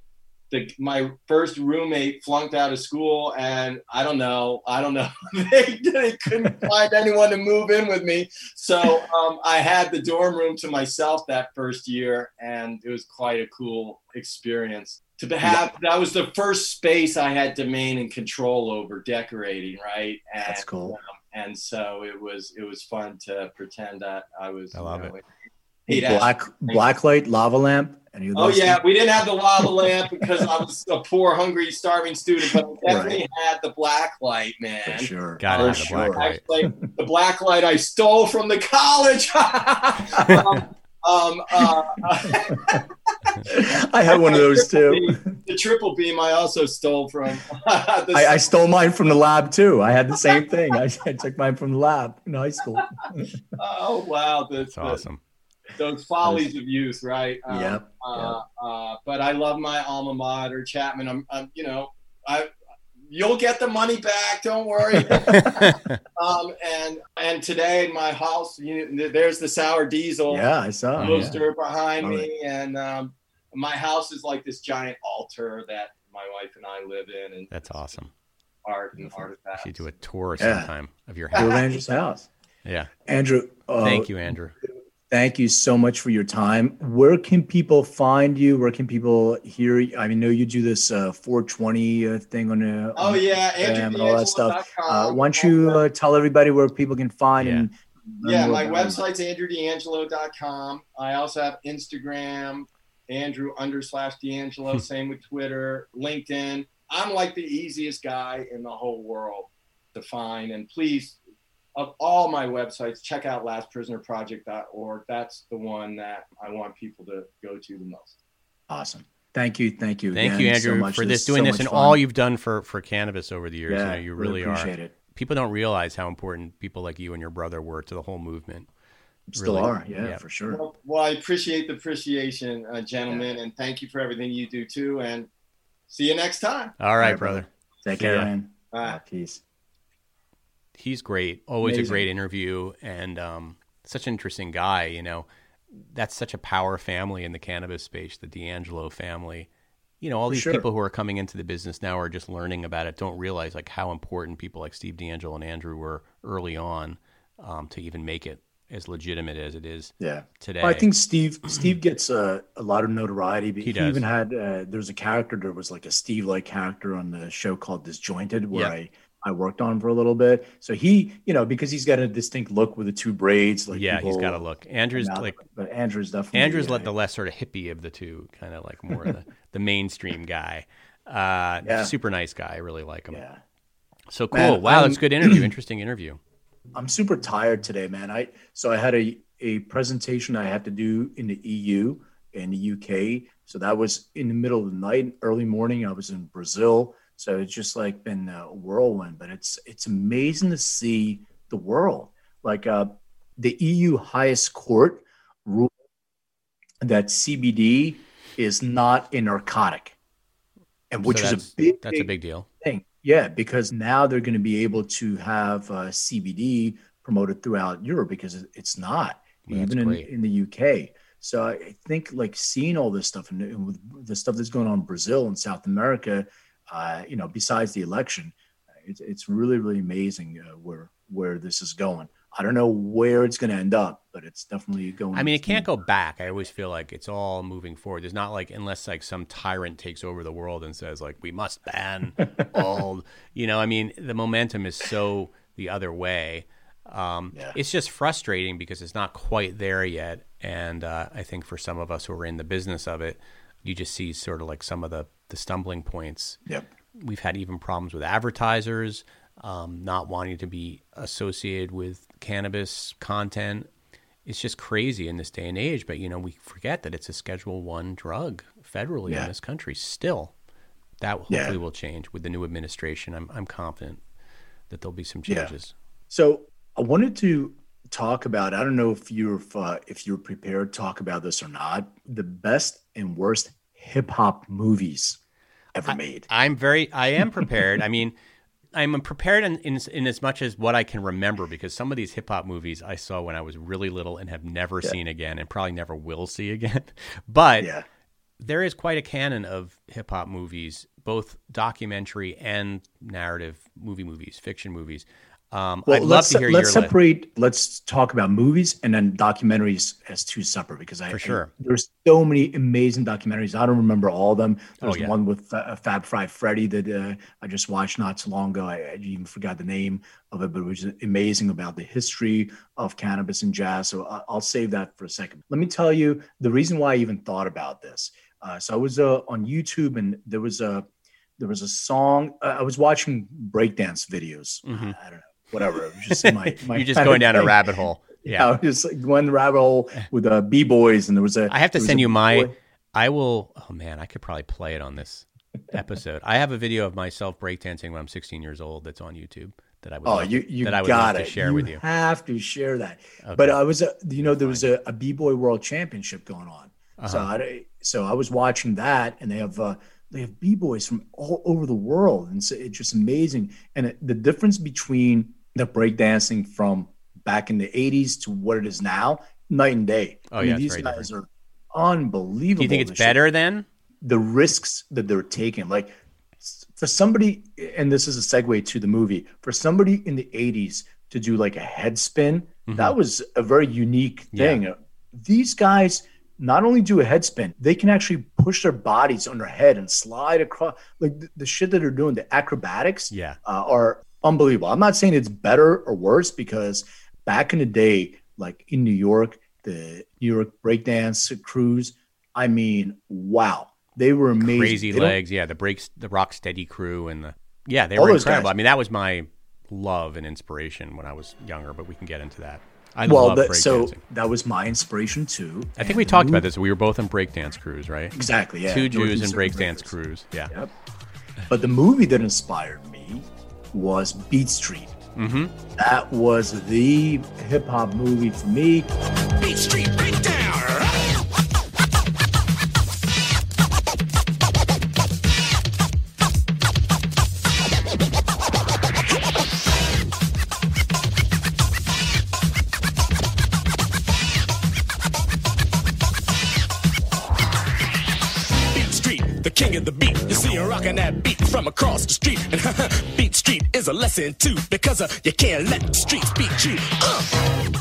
the, my first roommate flunked out of school and I don't know, I don't know. they, they, couldn't find anyone to move in with me. So um, I had the dorm room to myself that first year and it was quite a cool experience. To have that was the first space I had domain and control over decorating, right? And, That's cool. Um, and so it was it was fun to pretend that I was. I love you know, it. Black blacklight lava lamp oh yeah, we didn't have the lava lamp because I was a poor, hungry, starving student, but we definitely right. had the black light, man. For sure, got it. The black light. Actually, the black light I stole from the college. um, um, uh, I had one of those too. Beam, the triple beam I also stole from. I, I, stole mine from the lab too. I had the same thing. I, I took mine from the lab in high school. oh wow, that's, that's awesome those follies of youth, right? Um, yep. Uh, uh, but I love my alma mater, Chapman. I'm, I'm, you know, I, you'll get the money back. Don't worry. um, and and today my house, you, there's the sour diesel. Yeah, I saw poster yeah. behind me, and um, my house is like this giant altar that my wife and I live in. And that's awesome. Art and artifacts. You should do a tour sometime yeah. of your house. Andrew's house. Yeah. Andrew. Uh, Thank you, Andrew. Thank you so much for your time. Where can people find you? Where can people hear? You? I mean, know you do this uh, 420 uh, thing on, uh, oh yeah, and all that stuff. Uh, why don't you uh, tell everybody where people can find yeah. and yeah, my website's andrewdeangelo.com. I also have Instagram, Andrew under slash DeAngelo. same with Twitter, LinkedIn. I'm like the easiest guy in the whole world to find. And please of all my websites, check out lastprisonerproject.org. That's the one that I want people to go to the most. Awesome. Thank you. Thank you. Thank you, Andrew, so for this, doing so this and fun. all you've done for, for cannabis over the years. Yeah, you, know, you really, really appreciate are. It. People don't realize how important people like you and your brother were to the whole movement. Still really, are, yeah, yeah, for sure. Well, well, I appreciate the appreciation, uh, gentlemen, yeah. and thank you for everything you do too. And See you next time. All right, right, brother. brother. Take See care, ya. man. All right. Peace. He's great. Always a great interview and um, such an interesting guy. You know, that's such a power family in the cannabis space, the DeAngelo family. You know, all these sure. people who are coming into the business now are just learning about it, don't realize like how important people like Steve DeAngelo and Andrew were early on um, to even make it as legitimate as it is Yeah. today. Well, I think Steve Steve gets uh, a lot of notoriety. He he, even had uh, there's a character. There was like a Steve like character on the show called Disjointed, where Yeah. I I worked on for a little bit. So he, you know, because he's got a distinct look with the two braids. Like yeah, he's got a look. Andrew's now- like but Andrew's definitely Andrew's uh, let the less sort of hippie of the two, kind of like more the, the mainstream guy. Uh, Yeah. Super nice guy. I really like him. yeah. So cool. Man, wow, I'm- that's good interview. Interesting interview. I'm super tired today, man. I so I had a a presentation I had to do in the EU and the UK. So that was in the middle of the night, early morning. I was in Brazil, so it's just like been a whirlwind. But it's it's amazing to see the world. Like uh, the EU highest court ruled that CBD is not a narcotic, and which So is a big that's a big deal. thing. Yeah, because now they're going to be able to have uh, CBD promoted throughout Europe because it's not Well, even in, in the UK. So I think like seeing all this stuff and, and with the stuff that's going on in Brazil and South America, uh, you know, besides the election, it's, it's really really amazing uh, where where this is going. I don't know where it's going to end up, but it's definitely going. I mean, it can't go back. I always feel like it's all moving forward. There's not like unless like some tyrant takes over the world and says like we must ban all. You know, I mean, the momentum is so the other way. Um, Yeah. It's just frustrating because it's not quite there yet. And uh, I think for some of us who are in the business of it, you just see sort of like some of the the stumbling points Yep. we've had even problems with advertisers um, not wanting to be associated with cannabis content. It's just crazy in this day and age. But you know, we forget that it's a Schedule One drug federally Yeah. in this country. Still, that Yeah. hopefully will change with the new administration. I'm I'm confident that there'll be some Yeah. changes. So I wanted to talk about. I don't know if you're uh, if you're prepared to talk about this or not. The best and worst hip hop movies ever made. I'm very, I am prepared. I mean, I'm prepared in, in in as much as what I can remember because some of these hip hop movies I saw when I was really little and have never seen again and probably never will see again. But yeah, there is quite a canon of hip hop movies, both documentary and narrative movie movies, fiction movies. Um, well, I'd love let's to hear let's your list. separate. Let's talk about movies and then documentaries as two separate because I For sure. I- there's so many amazing documentaries. I don't remember all of them. There's Oh, yeah. one with uh, Fab Five Freddy that uh, I just watched not so long ago. I, I even forgot the name of it, but it was amazing about the history of cannabis and jazz. So I, I'll save that for a second. Let me tell you the reason why I even thought about this. Uh, so I was uh, on YouTube and there was a there was a song. Uh, I was watching breakdance videos. Mhm. I don't know, whatever. It was just my, my You're just going down a rabbit hole. Yeah, Yeah. I was just like going the rabbit hole with uh, b boys, and there was a. I have to send you my. B-boy- I will. Oh man, I could probably play it on this episode. I have a video of myself breakdancing when I'm 16 years old. That's on YouTube. That I would. Oh, love, you you that I would got it. to share you with you. have to share that. Okay. But I was, a, you know, there was a, a b boy world championship going on. So Uh-huh. I so I was watching that, and they have uh, they have b boys from all over the world, and so it's just amazing. And it, the difference between the breakdancing from back in the '80s to what it is now, night and day. Oh, I mean, yeah, these guys are unbelievable. Do you think it's better then? the risks that they're taking. Like for somebody, and this is a segue to the movie, for somebody in the 80s to do like a head spin, that was a very unique Mm-hmm. Yeah. thing. Uh, These guys not only do a head spin, they can actually push their bodies on their head and slide across. Like the, the shit that they're doing, the acrobatics Yeah. uh, are unbelievable. I'm not saying it's better or worse because back in the day, like in New York, the New York breakdance crews, I mean, wow, they were amazing. Crazy They legs. Yeah, the breaks, the rock steady crew, and the yeah, they were incredible. guys. I mean, that was my love and inspiration when I was younger. But we can get into that. I Well, love that, so that was my inspiration too. I think we talked about this. We were both in breakdance crews, right? Exactly, yeah. Two Jews and breakdance Breakers. crews. Yeah. Yep. But the movie that inspired me was Beat Street. Mm-hmm. That was the hip hop movie for me. Beat Street Breakdown. Beat Street, the king of the beat. You see him rocking that beat from across the street. And is a lesson too, because uh, you can't let the streets beat you. Uh.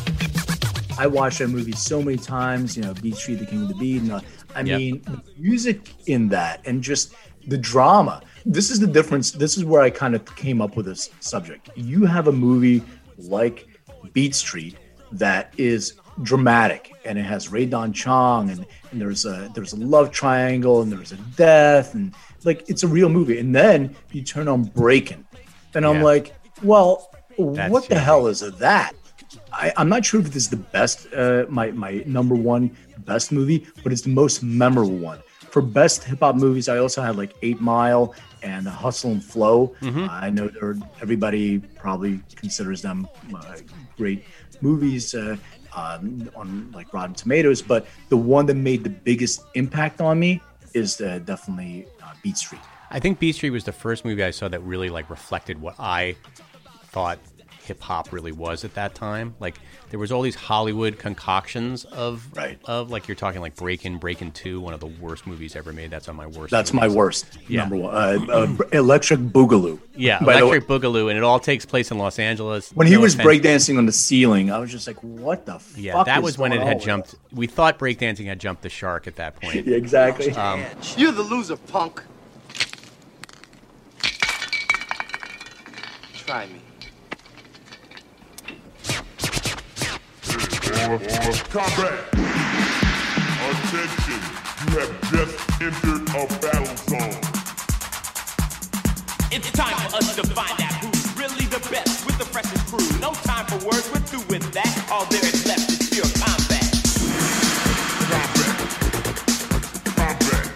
I watched that movie so many times. You know, Beat Street, The King of the Beat. And uh, I Yep. mean, the music in that, and just the drama. This is the difference. This is where I kind of came up with this subject. You have a movie like Beat Street that is dramatic, and it has Rae Dawn Chong, and, and there's a there's a love triangle, and there's a death, and like it's a real movie. And then you turn on Breakin', and I'm like, well, That's what the hell is that? I, I'm not sure if this is the best, uh, my my number one best movie, but it's the most memorable one. For best hip hop movies, I also had like Eight Mile and Hustle and Flow. Mm-hmm. I know everybody probably considers them uh, great movies uh, um, on like Rotten Tomatoes, but the one that made the biggest impact on me is uh, definitely uh, Beat Street. I think Beat Street was the first movie I saw that really like reflected what I thought hip hop really was at that time. Like there was all these Hollywood concoctions of Right. of like you're talking like Breakin', Breakin' Two, one of the worst movies ever made. That's on my worst. That's my worst Yeah. number one. Uh, uh, Electric Boogaloo. Yeah, By the way- Electric Boogaloo, and it all takes place in Los Angeles. when he No was offense- breakdancing on the ceiling, I was just like, "What the fuck? Yeah, fuck?" that is was when it had on with jumped. We thought breakdancing had jumped the shark at that point. Yeah, exactly. Um, You're the loser, punk. Try me. Combat! Attention! You have just entered a battle zone. It's time for us to find out who's really the best with the freshest crew. No time for words, we're through with that. All there is left is pure combat. Combat!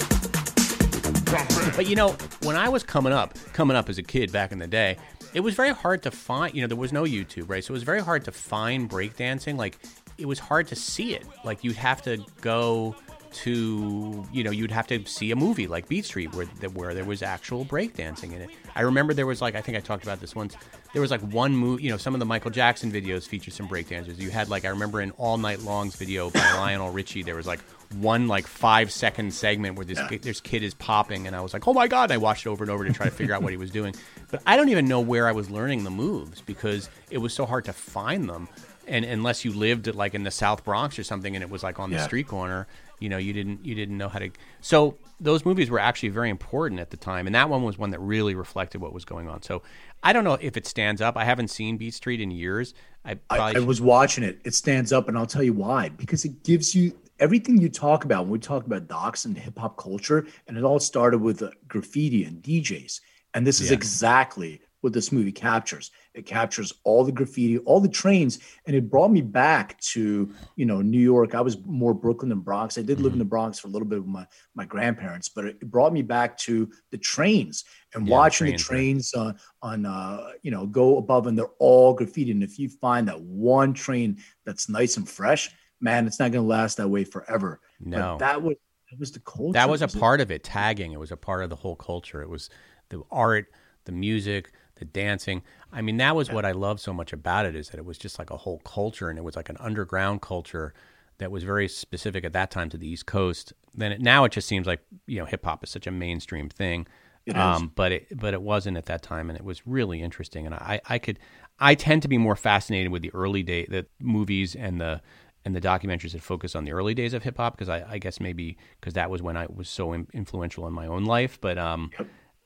Combat! But you know, when I was coming up, coming up as a kid back in the day, it was very hard to find. You know, there was no YouTube, right? So it was very hard to find breakdancing. Like, it was hard to see it. Like, you'd have to go to, you know, you'd have to see a movie like Beat Street where where there was actual breakdancing in it. I remember there was like, I think I talked about this once. There was like one movie, you know, some of the Michael Jackson videos featured some breakdancers. You had like, I remember in All Night Long's video by Lionel Richie, there was like one like five second segment where this this kid is popping, and I was like, oh my god! And I watched it over and over to try to figure out what he was doing. But I don't even know where I was learning the moves because it was so hard to find them. And unless you lived at, like in the South Bronx or something, and it was like on the street corner, you know, you didn't you didn't know how to. So those movies were actually very important at the time, and that one was one that really reflected what was going on. So I don't know if it stands up. I haven't seen Beat Street in years. I I, probably I was watching it. It stands up, and I'll tell you why. Because it gives you everything you talk about when we talk about docs and hip hop culture, and it all started with uh, graffiti and DJs. And this is Yeah. exactly what this movie captures. It captures all the graffiti, all the trains, and it brought me back to you know New York. I was more Brooklyn than Bronx. I did Mm-hmm. live in the Bronx for a little bit with my my grandparents, but it brought me back to the trains and Yeah, the watching the trains, right. trains on on uh, you know go above, and they're all graffiti. And if you find that one train that's nice and fresh, man, it's not going to last that way forever. No. but that was that was the culture. that was a part of it tagging it was a part of the whole culture it was the art the music the dancing. I mean that was what i loved so much about it is that it was just like a whole culture and it was like an underground culture that was very specific at that time to the east coast. Then it, now it just seems like you know hip hop is such a mainstream thing. It um, but it but it wasn't at that time and it was really interesting. And i i could i tend to be more fascinated with the early day the movies and the and the documentaries that focus on the early days of hip hop because I, I guess maybe because that was when I was so in, influential in my own life. But um,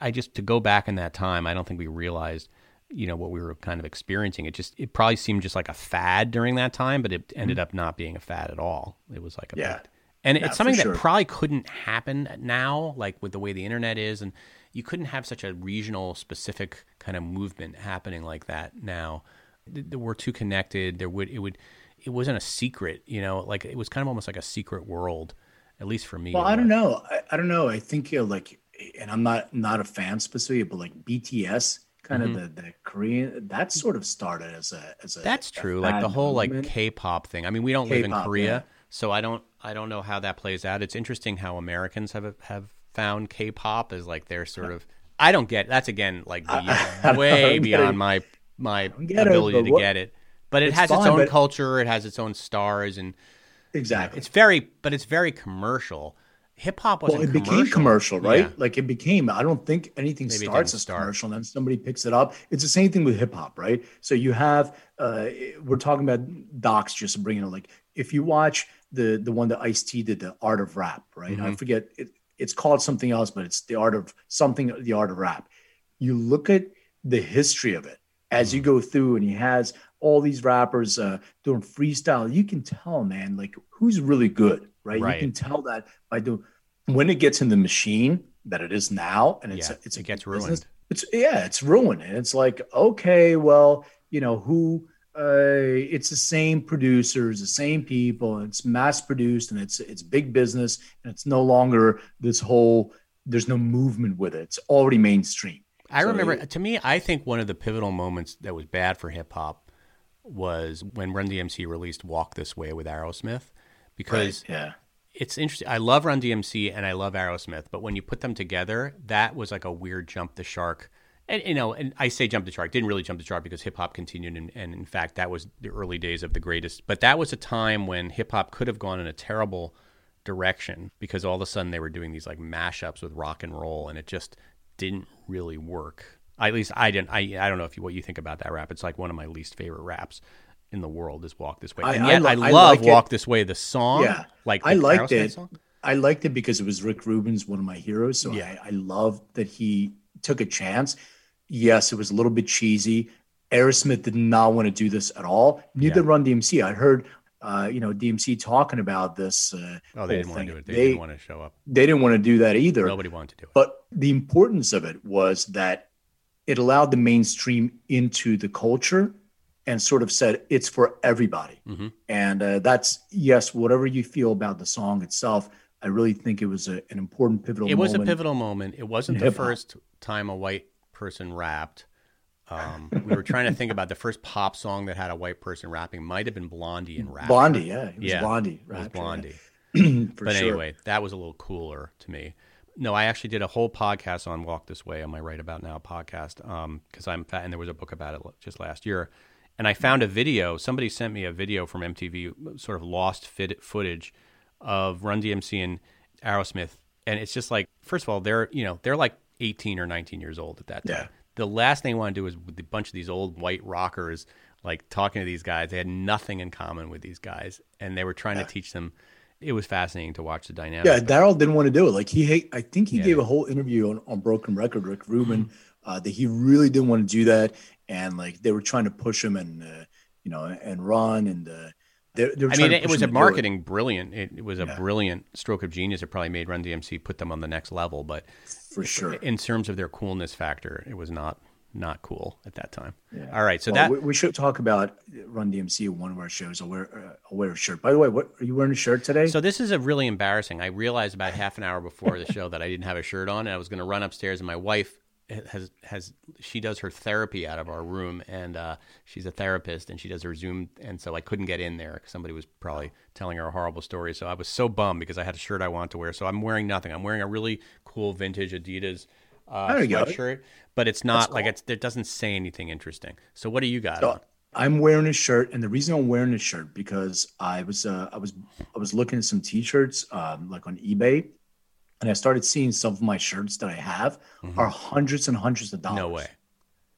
I just to go back in that time, I don't think we realized, you know, what we were kind of experiencing. It just it probably seemed just like a fad during that time, but it ended up not being a fad at all. It was like a Yeah. and Yeah, it's something that sure. probably couldn't happen now, like with the way the internet is, and you couldn't have such a regional specific kind of movement happening like that now. We're too connected. There would it would it wasn't a secret, you know, like it was kind of almost like a secret world, at least for me. Well, I don't know. I, I don't know. I think uh, like, and I'm not not a fan specifically, but like BTS, kind of the the Korean, that sort of started as a as a. Mm-hmm. That's a true. Like the whole like. K-pop thing. I mean, we don't live in Korea, yeah. so I don't I don't know how that plays out. It's interesting how Americans have have found K-pop as like their sort of. I don't get. That's again like I the, don't way beyond it. my my get it, ability to what- get it. But it It's has its own but- culture. It has its own stars, and exactly. it's very, but it's very commercial. Hip hop wasn't well, it became commercial, right? Yeah. Like it became. I don't think anything Maybe starts as start. commercial, and then somebody picks it up. It's the same thing with hip hop, right? So you have. Uh, we're talking about docs, just bringing it. Like if you watch the the one that Ice T did, the Art of Rap, right? Mm-hmm. I forget it. It's called something else, but it's the art of something. The art of rap. You look at the history of it as you Mm-hmm. go through, and he has all these rappers uh, doing freestyle. You can tell, man, like who's really good, right? Right. You can tell that by doing when it gets in the machine that it is now, and it's Yeah, it's it gets business, ruined. It's yeah, it's ruined, and it's like okay, well, you know who. Uh, it's the same producers, the same people. And it's mass produced, and it's it's big business, and it's no longer this whole. There's no movement with it. It's already mainstream. I So remember, it- to me, I think one of the pivotal moments that was bad for hip hop was when Run DMC released Walk This Way with Aerosmith. Because yeah, it's interesting. I love Run DMC and I love Aerosmith, but when you put them together, that was like a weird jump the shark. And you know, and I say jump the shark, didn't really jump the shark because hip hop continued, and, and in fact, that was the early days of the greatest. But that was a time when hip hop could have gone in a terrible direction because all of a sudden they were doing these like mashups with rock and roll, and it just didn't really work. At least I didn't. I I don't know if you, what you think about that rap. It's like one of my least favorite raps in the world is "Walk This Way," I- and I yet I, li- I love like it. "Walk This Way," the song. Yeah, like I liked Aerosmith it. song. I liked it because it was Rick Rubin's one of my heroes. So Yeah. I, I loved that he took a chance. Yes, it was a little bit cheesy. Aerosmith did not want to do this at all. Neither Yeah. Run DMC. I heard, uh, you know, DMC talking about this. Uh, Oh, they didn't want to do it. They, They, didn't want to show up. they didn't want to do that either. Nobody wanted to do it. But the importance of it was that it allowed the mainstream into the culture and sort of said it's for everybody. Mm-hmm. And uh, that's, yes, whatever you feel about the song itself, I really think it was a, an important pivotal it was a pivotal moment. It wasn't the hip-hop. first time a white person rapped. Um, we were trying to think about the first pop song that had a white person rapping. Might have been Blondie and rap. Blondie, yeah. It was Yeah, Blondie. It was Blondie. yeah. but sure. anyway, that was a little cooler to me. No, I actually did a whole podcast on Walk This Way on my Right About Now podcast um, because I'm fat, and there was a book about it just last year. And I found a video. Somebody sent me a video from MTV, sort of lost fit footage of Run DMC and Aerosmith, and it's just like, first of all, they're you know they're like 18 or 19 years old at that time. Yeah. The last thing they want to do is with a bunch of these old white rockers like talking to these guys. They had nothing in common with these guys, and they were trying to teach them. It was fascinating to watch the dynamic. Yeah, Darryl didn't want to do it. Like he, hate, I think he Yeah. gave a whole interview on, on Broken Record, Rick Rubin, uh, that he really didn't want to do that, and like they were trying to push him and uh, you know and run and uh, they, I mean, it was a do it. marketing brilliant. It, it was a Yeah. brilliant stroke of genius. It probably made Run DMC put them on the next level. But for sure. in terms of their coolness factor, it was not not cool at that time. All right, so Well, that we, we should talk about Run DMC one of our shows. I'll wear, uh, I'll wear a shirt. By the way, what are you wearing a shirt today? So this is a really embarrassing. I realized about half an hour before the show that I didn't have a shirt on, and I was going to run upstairs, and my wife has has she does her therapy out of our room, and uh, she's a therapist, and she does her Zoom, and so I couldn't get in there because somebody was probably telling her a horrible story. So I was so bummed because I had a shirt I wanted to wear. So I'm wearing nothing. I'm wearing a really cool vintage Adidas uh, you go. But it's not like it's it doesn't say anything interesting. So what do you got? So? I'm wearing a shirt, and the reason I'm wearing this shirt because I was uh, I was I was looking at some T-shirts um, like on eBay, and I started seeing some of my shirts that I have are hundreds and hundreds of dollars. Mm-hmm. No way.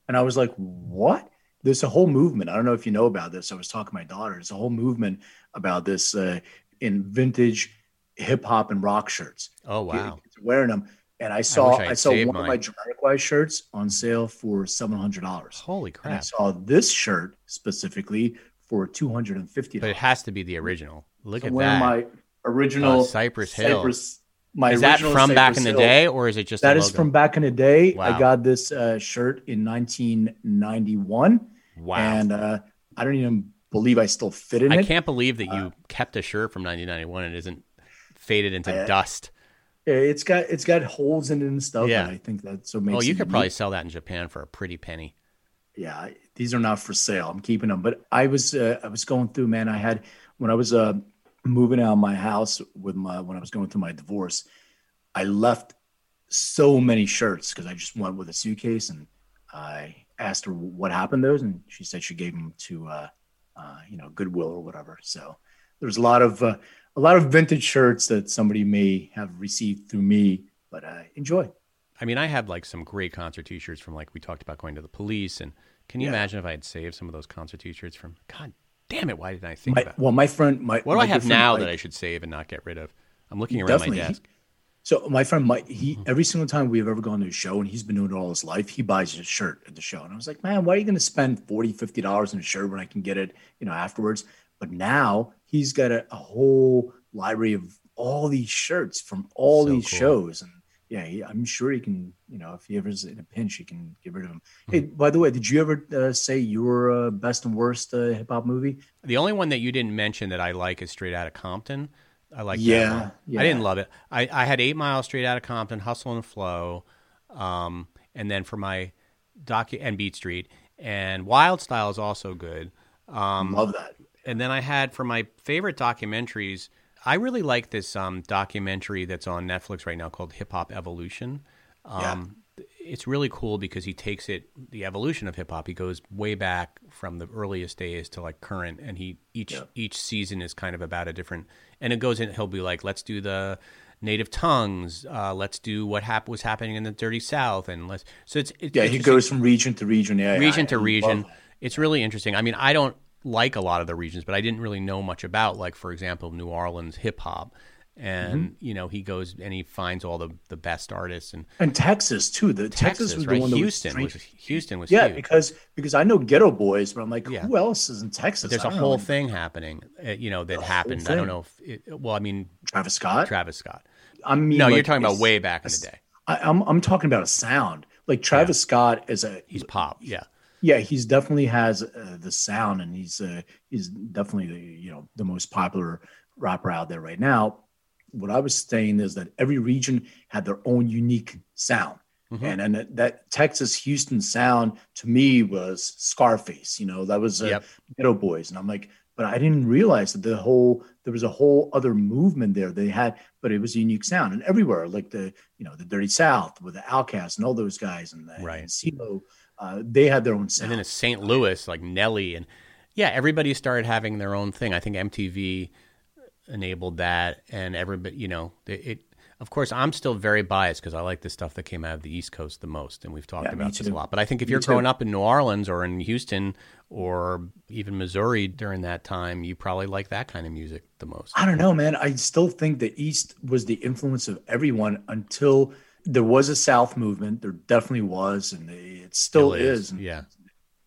And I was like, what? There's a whole movement. I don't know if you know about this. I was talking to my daughter. There's a whole movement about this uh, in vintage hip hop and rock shirts. Oh wow. Are wearing them. And I saw I I, saw one of my mine. Jamiroquai shirts on sale for seven hundred dollars. Holy And I saw this shirt specifically for two hundred and fifty But it has to be the original. Look at that. my original Oh, Cypress Hill. Cypress- my is that from back in the Hill. day, or is it just That is from back in the day. Wow. I got this uh, shirt in 1991. Wow. And uh, I don't even believe I still fit in I it. I can't believe that you kept a shirt from 1991 and isn't faded into I- dust. It's got it's got holes in it and stuff. Yeah. Yeah. I think that's so makes Oh, you could probably sell that in Japan for a pretty penny. yeah these are not for sale i'm keeping them but i was uh, i was going through man i had when i was uh moving out of my house with my when i was going through my divorce i left so many shirts because i just went with a suitcase and i asked her what happened to those and she said she gave them to uh, uh you know goodwill or whatever so there's a lot of uh, a lot of vintage shirts that somebody may have received through me, but I enjoy. I mean, I have like some great concert T-shirts from like we talked about going to the police, and can you Yeah. imagine if I had saved some of those concert T-shirts from? God damn it! Why didn't I think My, about? well, my friend, my What do my I have now Mike- that I should save and not get rid of? I'm looking around my desk. So my friend Mike, he Mm-hmm. every single time we've ever gone to a show, and he's been doing it all his life, he buys a shirt at the show. And I was like, man, why are you going to spend 40 dollars on a shirt when I can get it, you know, afterwards? But now he's got a, a whole library of all these shirts from all So these cool. shows, and yeah, he, I'm sure he can, you know, if he ever's in a pinch, he can get rid of them. Hey, Mm-hmm. by the way, did you ever uh, say your uh, best and worst uh, hip hop movie? The only one that you didn't mention that I like is Straight Outta Compton. I like that Yeah, yeah. I didn't love it. I, I had Eight Miles Straight Outta Compton, Hustle and Flow, um, and then for my docu and Beat Street and Wild Style is also good. Um, Love that. And then I had for my favorite documentaries, I really like this um, documentary that's on Netflix right now called Hip Hop Evolution. Um, It's really cool because he takes it the evolution of hip hop. He goes way back from the earliest days to like current, and he each each season is kind of about a different. And it goes in. He'll be like, let's do the native tongues. Uh, let's do what hap- was happening in the Dirty South, and let's. So it's, it's Yeah, he goes from region to region. Yeah, region I- to region. It's really interesting. I mean, I don't like a lot of the regions, but I didn't really know much about, like for example, New Orleans hip hop. And Mm-hmm. you know, he goes and he finds all the the best artists and And Texas too. The Texas, Texas, was right? the one that Houston was, was Houston was yeah, huge. because because I know Geto Boys, but I'm like, Yeah. who else is in Texas? There's a whole know. thing happening, uh, you know, that happened. I don't know if it, well, I mean, Travis Scott. Travis Scott. I mean, No, you're talking about way back in the day. I, I'm I'm talking about a sound. Like Travis Scott is a He's pop, yeah. Yeah, he's definitely has uh, the sound, and he's uh, he's definitely the you know the most popular rapper out there right now. What I was saying is that every region had their own unique sound, Mm-hmm. and and that, Texas Houston sound to me was Scarface. You know, that was uh, Yep. Geto Boys, and I'm like, but I didn't realize that the whole there was a whole other movement there they had, but it was a unique sound, and everywhere like the you know the Dirty South with the Outcasts and all those guys, and, the, Right. and CeeLo, uh, they had their own sound. And then it's St. Louis, like Nelly, and yeah, everybody started having their own thing. I think MTV enabled that, and everybody, you know, it. it of course, I'm still very biased because I like the stuff that came out of the East Coast the most, and we've talked Yeah, about this a lot. But I think if Me you're too. growing up in New Orleans or in Houston or even Missouri during that time, you probably like that kind of music the most. I don't know, man. I still think the East was the influence of everyone until there was a South movement. There definitely was, and it still is. yeah.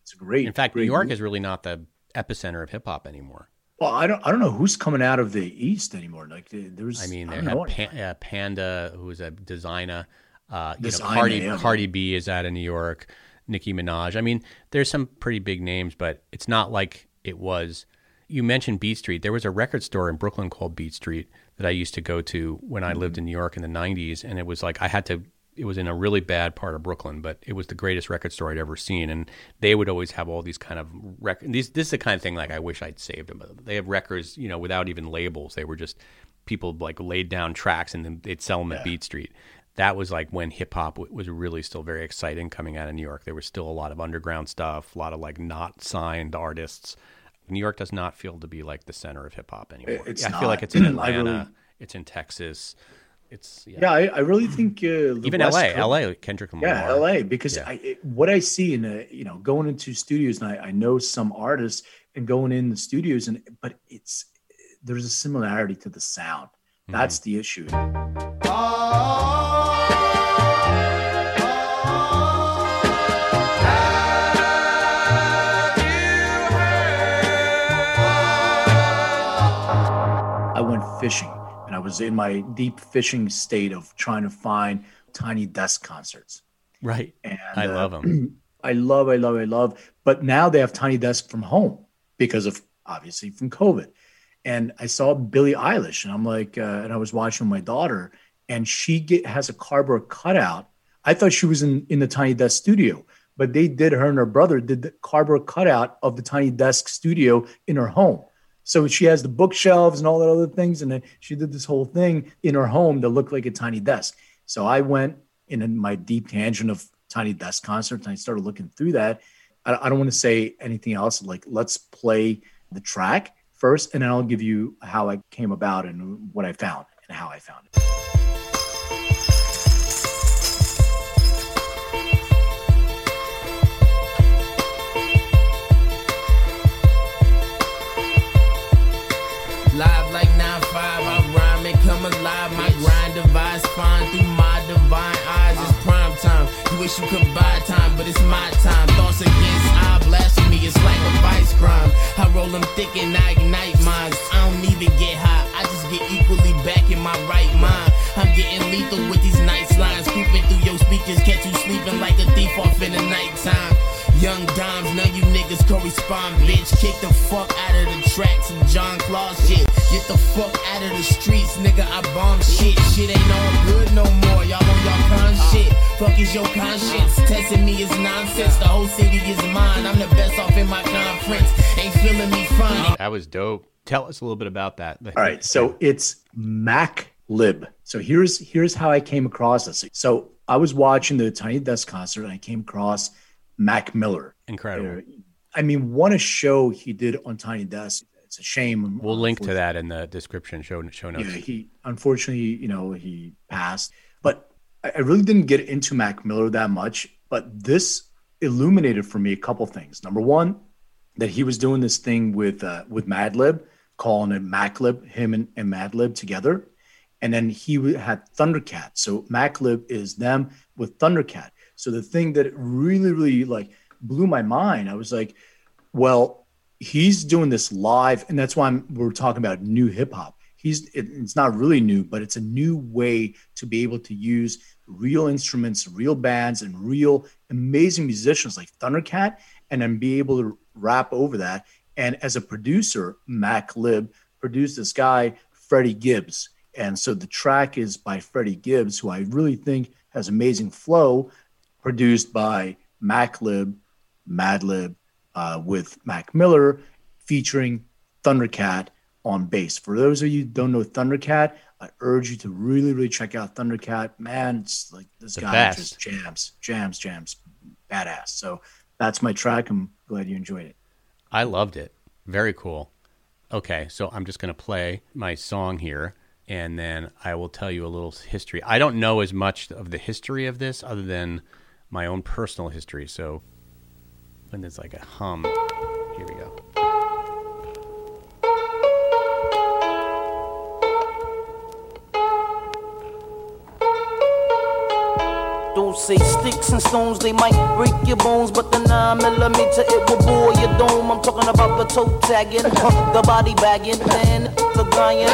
It's great. In fact, New York movement. is really not the epicenter of hip hop anymore. Well, I don't. I don't know who's coming out of the East anymore. Like there's. I mean, I they don't have anyone. Pan, uh, Panda, who's a designer. Uh, you know, Cardi yeah. Cardi B is out of New York. Nicki Minaj. I mean, there's some pretty big names, but it's not like it was. You mentioned Beat Street. There was a record store in Brooklyn called Beat Street that I used to go to when I lived mm-hmm. in New York in the '90s, and it was like I had to. It was in a really bad part of Brooklyn, but it was the greatest record store I'd ever seen. And they would always have all these kind of record. These this is the kind of thing like I wish I'd saved them. They have records, you know, without even labels. They were just people like laid down tracks and then they'd sell them at Beat Street. That was like when hip hop w- was really still very exciting coming out of New York. There was still a lot of underground stuff, a lot of like not signed artists. New York does not feel to be like the center of hip hop anymore. It's I feel like it's in I really- Atlanta, it's in Texas, it's yeah. Yeah, I, I really think uh, even West LA, Coast- LA, Kendrick Lamar. Yeah, LA, because Yeah. I, it, what I see in a, you know, going into studios, and I, I know some artists and going in the studios, and but it's there's a similarity to the sound. Mm-hmm. That's the issue. I fishing, and I was in my deep fishing state of trying to find tiny desk concerts. Right. And I uh, love them. I love, I love, I love. But now they have Tiny Desk from home because of obviously from COVID. And I saw Billie Eilish, and I'm like, uh, and I was watching my daughter, and she get, has a cardboard cutout. I thought she was in in the Tiny Desk studio, but they did. Her and her brother did the cardboard cutout of the Tiny Desk studio in her home. So she has the bookshelves and all that other things, and then she did this whole thing in her home that looked like a tiny desk. So I went in my deep tangent of tiny desk concerts, and I started looking through that. I, I don't want to say anything else. Like let's play the track first, and then I'll give you how I came about and what I found and how I found it. Wish you could buy time, but it's my time. Thoughts against I blasphemy, it's like a vice crime. I roll them thick and I ignite minds. I don't even get high, I just get equally back in my right mind. I'm getting lethal with these nice lines. Creeping through your speakers, catch you sleeping like a thief off in the nighttime. Young dimes, none you niggas correspond, bitch. Kick the fuck out of the tracks and John Claw shit. Get the fuck out of the streets, nigga. I bomb shit. Shit ain't all good no more. Y'all on y'all con shit. Fuck is your conscience? Testing me is nonsense. The whole city is mine. I'm the best off in my conference. Ain't feeling me fine. That was dope. Tell us a little bit about that. All right, so it's Mac Lib. So here's here's how I came across this. So I was watching the Tiny Desk concert and I came across Mac Miller. Incredible. I mean, what a show he did on Tiny Desk. It's a shame. We'll link to that in the description show show notes. Yeah, he unfortunately, you know, he passed. But I really didn't get into Mac Miller that much. But this illuminated for me a couple things. Number one, that he was doing this thing with uh, with Madlib, calling it MacLib, him and, and Madlib together, and then he had Thundercat. So MacLib is them with Thundercat. So the thing that really, really like blew my mind, I was like, well, he's doing this live, and that's why I'm, we're talking about new hip hop. He's it, it's not really new, but it's a new way to be able to use real instruments, real bands, and real amazing musicians like Thundercat, and then be able to rap over that. And as a producer, MacLib produced this guy, Freddie Gibbs. And so the track is by Freddie Gibbs, who I really think has amazing flow, produced by MacLib, Madlib, uh, with Mac Miller, featuring Thundercat on bass. For those of you who don't know Thundercat, I urge you to really, really check out Thundercat. Man, it's like this The guy best. just jams, jams, jams, badass. So that's my track. I'm glad you enjoyed it. I loved it. Very cool. Okay, so I'm just going to play my song here and then I will tell you a little history. I don't know as much of the history of this other than my own personal history. So when there's like a hum, here we go. Don't say sticks and stones, they might break your bones, but the 9 millimeter it will bore your dome. I'm talking about the toe tagging, the body bagging, then the dying.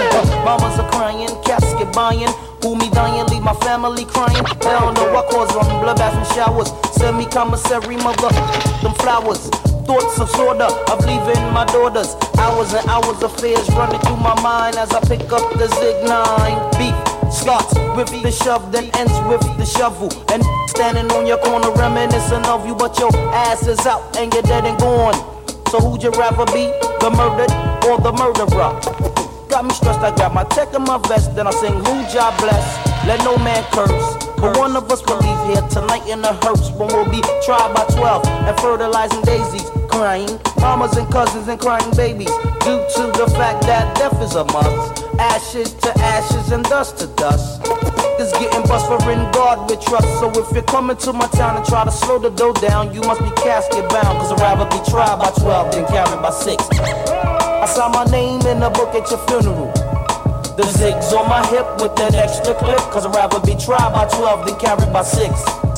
Mamas are crying, casket buying. Who me dying, leave my family crying. Hell no, I cause them bloodbaths and showers. Send me commissary, mother, them flowers. Thoughts of slaughter of leaving my daughters. Hours and hours of fears running through my mind as I pick up the Zig 9. Beef starts with the shove, then ends with the shovel. And standing on your corner reminiscing of you, but your ass is out and you're dead and gone. So who'd you rather be, the murdered or the murderer? Got me stressed, I got my tech in my vest, then I sing who job bless. Let no man curse. But one of us will leave here tonight in a hearse when we'll be tried by 12 and fertilizing daisies, crying mamas and cousins and crying babies due to the fact that death is a must. Ashes to ashes and dust to dust. Is getting bust for in God with trust. So if you're coming to my town and try to slow the dough down, you must be casket bound. Cause I'd rather be tried by 12 than carried by 6. I saw my name in the book at your funeral. The zigs on my hip with that extra clip. Cause I'd rather be tried by 12 than carried by 6.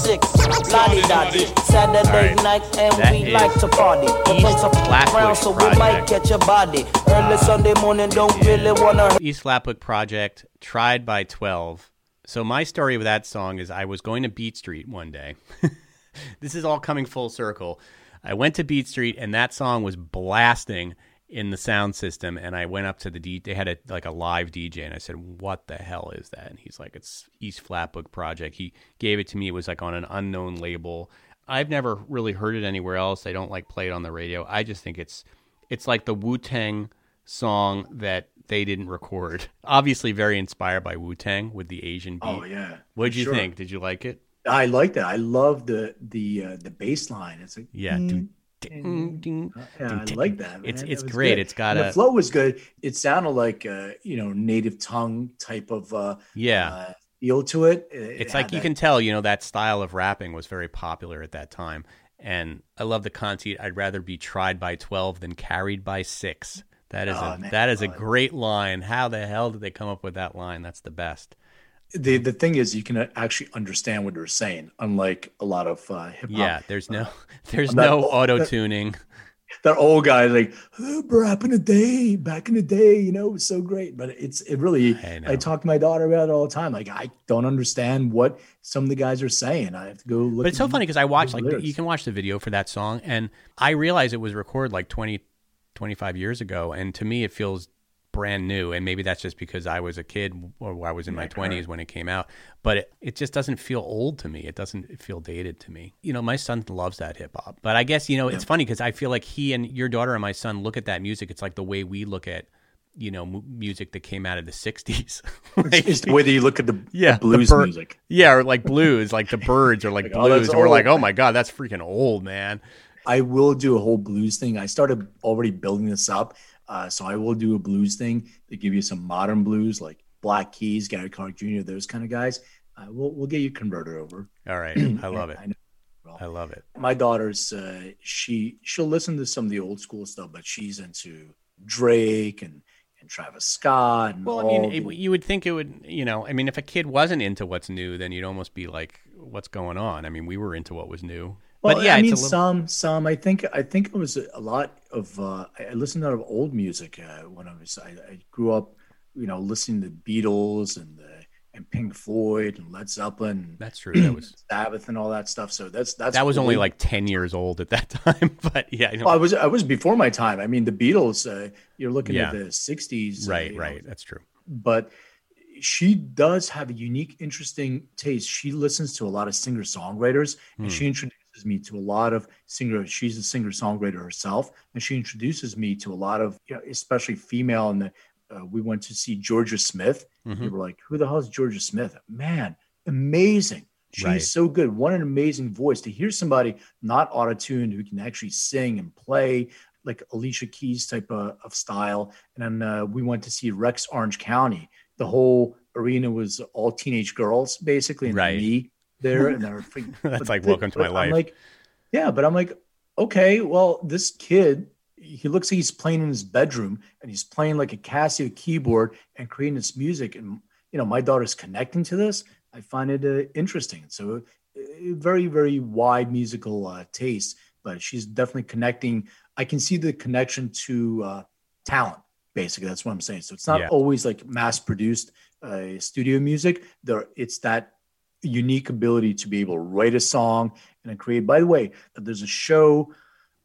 6. Lottie dottie. Saturday right. night and That we like to party. The place up Flatbush so we Project. might catch a body. Early uh, Sunday morning, don't really wanna East Flatbush Project, Tried by 12. So, my story with that song is I was going to Beat Street one day. this is all coming full circle. I went to Beat Street and that song was blasting in the sound system. And I went up to the D. They had a, like a live DJ, and I said, "What the hell is that?" And he's like, "It's East Flatbush Project." He gave it to me. It was like on an unknown label. I've never really heard it anywhere else. They don't like play it on the radio. I just think it's it's like the Wu Tang song that they didn't record. Obviously, very inspired by Wu Tang with the Asian beat. Oh yeah. What'd you Sure. think? Did you like it? I like that. I love the the uh, the bass line. It's like Yeah. Do, Ding, ding, Yeah, ding, I like that. It's man. it's That was great. good. It's got And a the flow was good. It sounded like a you know native tongue type of uh, yeah. uh, feel to it. It- it it's like you can tell, you know, that style of rapping was very popular at that time. And I love the conceit. I'd rather be tried by twelve than carried by six. That is Oh, a man. that is a great line. How the hell did they come up with that line? That's the best. The the thing is you can actually understand what they're saying, unlike a lot of uh, hip hop. Yeah, there's no there's I'm no auto tuning. that old guy like oh, back in the day, back in the day, you know, it was so great. But it's it really. I I, talk to my daughter about it all the time. Like I don't understand what some of the guys are saying. I have to go look. But it's so funny because I watched like lyrics. you can watch the video for that song and I realized it was recorded like 20 25 years ago and to me it feels brand new and maybe that's just because I was a kid or I was in my 20s when it came out but it, it just doesn't feel old to me. It doesn't feel dated to me. You know my son loves that hip hop but I guess you know it's funny because I feel like he and your daughter and my son look at that music. It's like the way we look at you know mu- music that came out of the 60s It's, it's the way that you look at the, Yeah, the the blues bir- music. yeah or like blues like the Byrds or like, Like, oh, blues and we're like oh my god that's freaking old man. I will do a whole blues thing. I started already building this up. Uh, so I will do a blues thing to give you some modern blues like Black Keys, Gary Clark Jr., those kind of guys. Uh, we'll, we'll get you converted over. all right I love it I. I love it My daughter's, uh, she, she'll listen to some of the old school stuff, but she's into Drake and, and Travis Scott. And Well, I mean, the- it, you would think it would, you know, I mean, if a kid wasn't into what's new, then you'd almost be like, what's going on? I mean, we were into what was new. Well, but yeah, I mean, little, some, some. I think, I think it was a, lot of. Uh, I I listened to a lot of old music uh, when I was. I, I grew up, you know, listening to Beatles and uh, and Pink Floyd and Led Zeppelin, that's true. That was, Sabbath, and all that stuff. So that's that's that was only like 10 years old at that time. But yeah, know, Well, I was I was before my time. I mean, the Beatles. Uh, you're looking Yeah. at the '60s, uh, right, know, right. That's true. but she does have a unique, interesting taste. She listens to a lot of singer songwriters, and Hmm. she introduces me to a lot of singer. She's a singer songwriter herself, and she introduces me to a lot of, you know, especially female. And uh, we went to see Jorja Smith. Mhm. We were like, "Who the hell is Jorja Smith?" Man, amazing. She's Right. so good. What an amazing voice to hear somebody not auto-tuned who can actually sing and play like Alicia Keys type of, of style. And then uh, we went to see Rex Orange County. The whole arena was all teenage girls, basically, and Right. me there. And they're freaking- That's like welcome to my life. I'm like, yeah, but I'm like, okay, well, this kid, he looks like he's playing in his bedroom and he's playing like a Casio keyboard and creating this music. And, you know, my daughter's connecting to this. I find it uh, interesting. So, uh, very, very wide musical uh, taste, but she's definitely connecting. I can see the connection to uh, talent, basically. That's what I'm saying. So, it's not Yeah. always like mass produced uh, studio music. There, it's that unique ability to be able to write a song and then create. By the way, there's a show,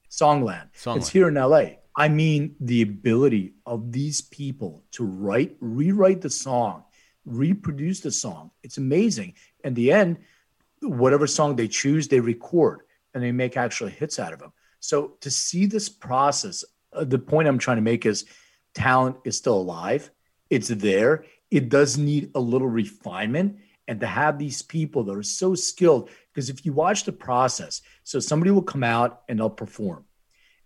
Songland. Songland. It's here in LA. I mean, the ability of these people to write, rewrite the song, reproduce the song. It's amazing. In the end, whatever song they choose, they record and they make actual hits out of them. So to see this process, uh, the point I'm trying to make is talent is still alive. It's there. It does need a little refinement. And to have these people that are so skilled, because if you watch the process, so somebody will come out and they'll perform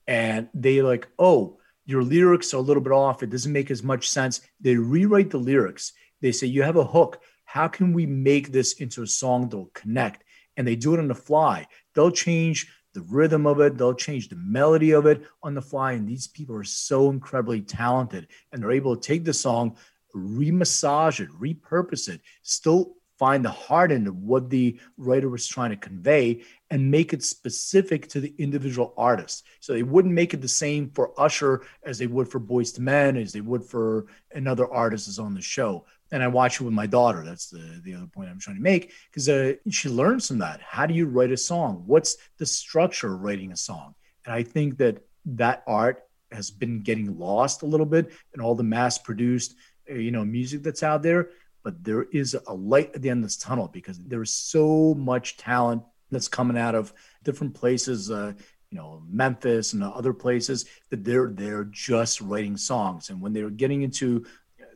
and they like, oh, your lyrics are a little bit off. It doesn't make as much sense. They rewrite the lyrics. They say, you have a hook. How can we make this into a song that'll connect? And they do it on the fly. They'll change the rhythm of it, they'll change the melody of it on the fly. And these people are so incredibly talented and they're able to take the song, remassage it, repurpose it, still find the heart in what the writer was trying to convey, and make it specific to the individual artist. So they wouldn't make it the same for Usher as they would for Boyz II Men, as they would for another artist that's on the show. And I watch it with my daughter. That's the, the other point I'm trying to make because uh, she learns from that. How do you write a song? What's the structure of writing a song? And I think that that art has been getting lost a little bit in all the mass produced, uh, you know, music that's out there. But there is a light at the end of this tunnel because there's so much talent that's coming out of different places, uh, you know, Memphis and other places that they're they're just writing songs. And when they're getting into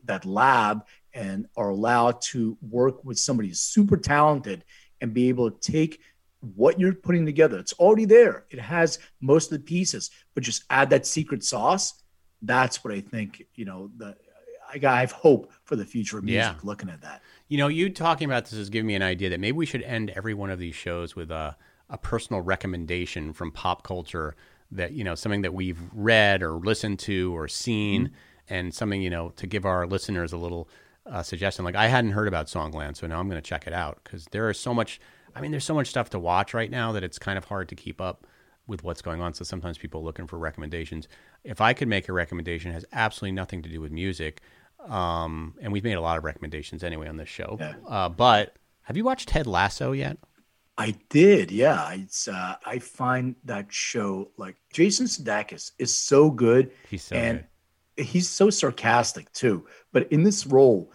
that lab and are allowed to work with somebody super talented and be able to take what you're putting together. It's already there. It has most of the pieces, but just add that secret sauce. That's what I think. You know, the I, I have hope for the future of music. Yeah. Looking at that. You know, you talking about this has given me an idea that maybe we should end every one of these shows with a, a personal recommendation from pop culture that, you know, something that we've read or listened to or seen and something, you know, to give our listeners a little uh, suggestion. Like I hadn't heard about Songland, so now I'm going to check it out because there is so much, I mean, there's so much stuff to watch right now that it's kind of hard to keep up with what's going on. So sometimes people are looking for recommendations. If I could make a recommendation, it has absolutely nothing to do with music. Um, and we've made a lot of recommendations anyway on this show. Yeah. Uh, but have you watched Ted Lasso yet? I did, yeah. It's uh, I find that show like Jason Sudeikis is so good, He's so and good. he's so sarcastic too. But in this role,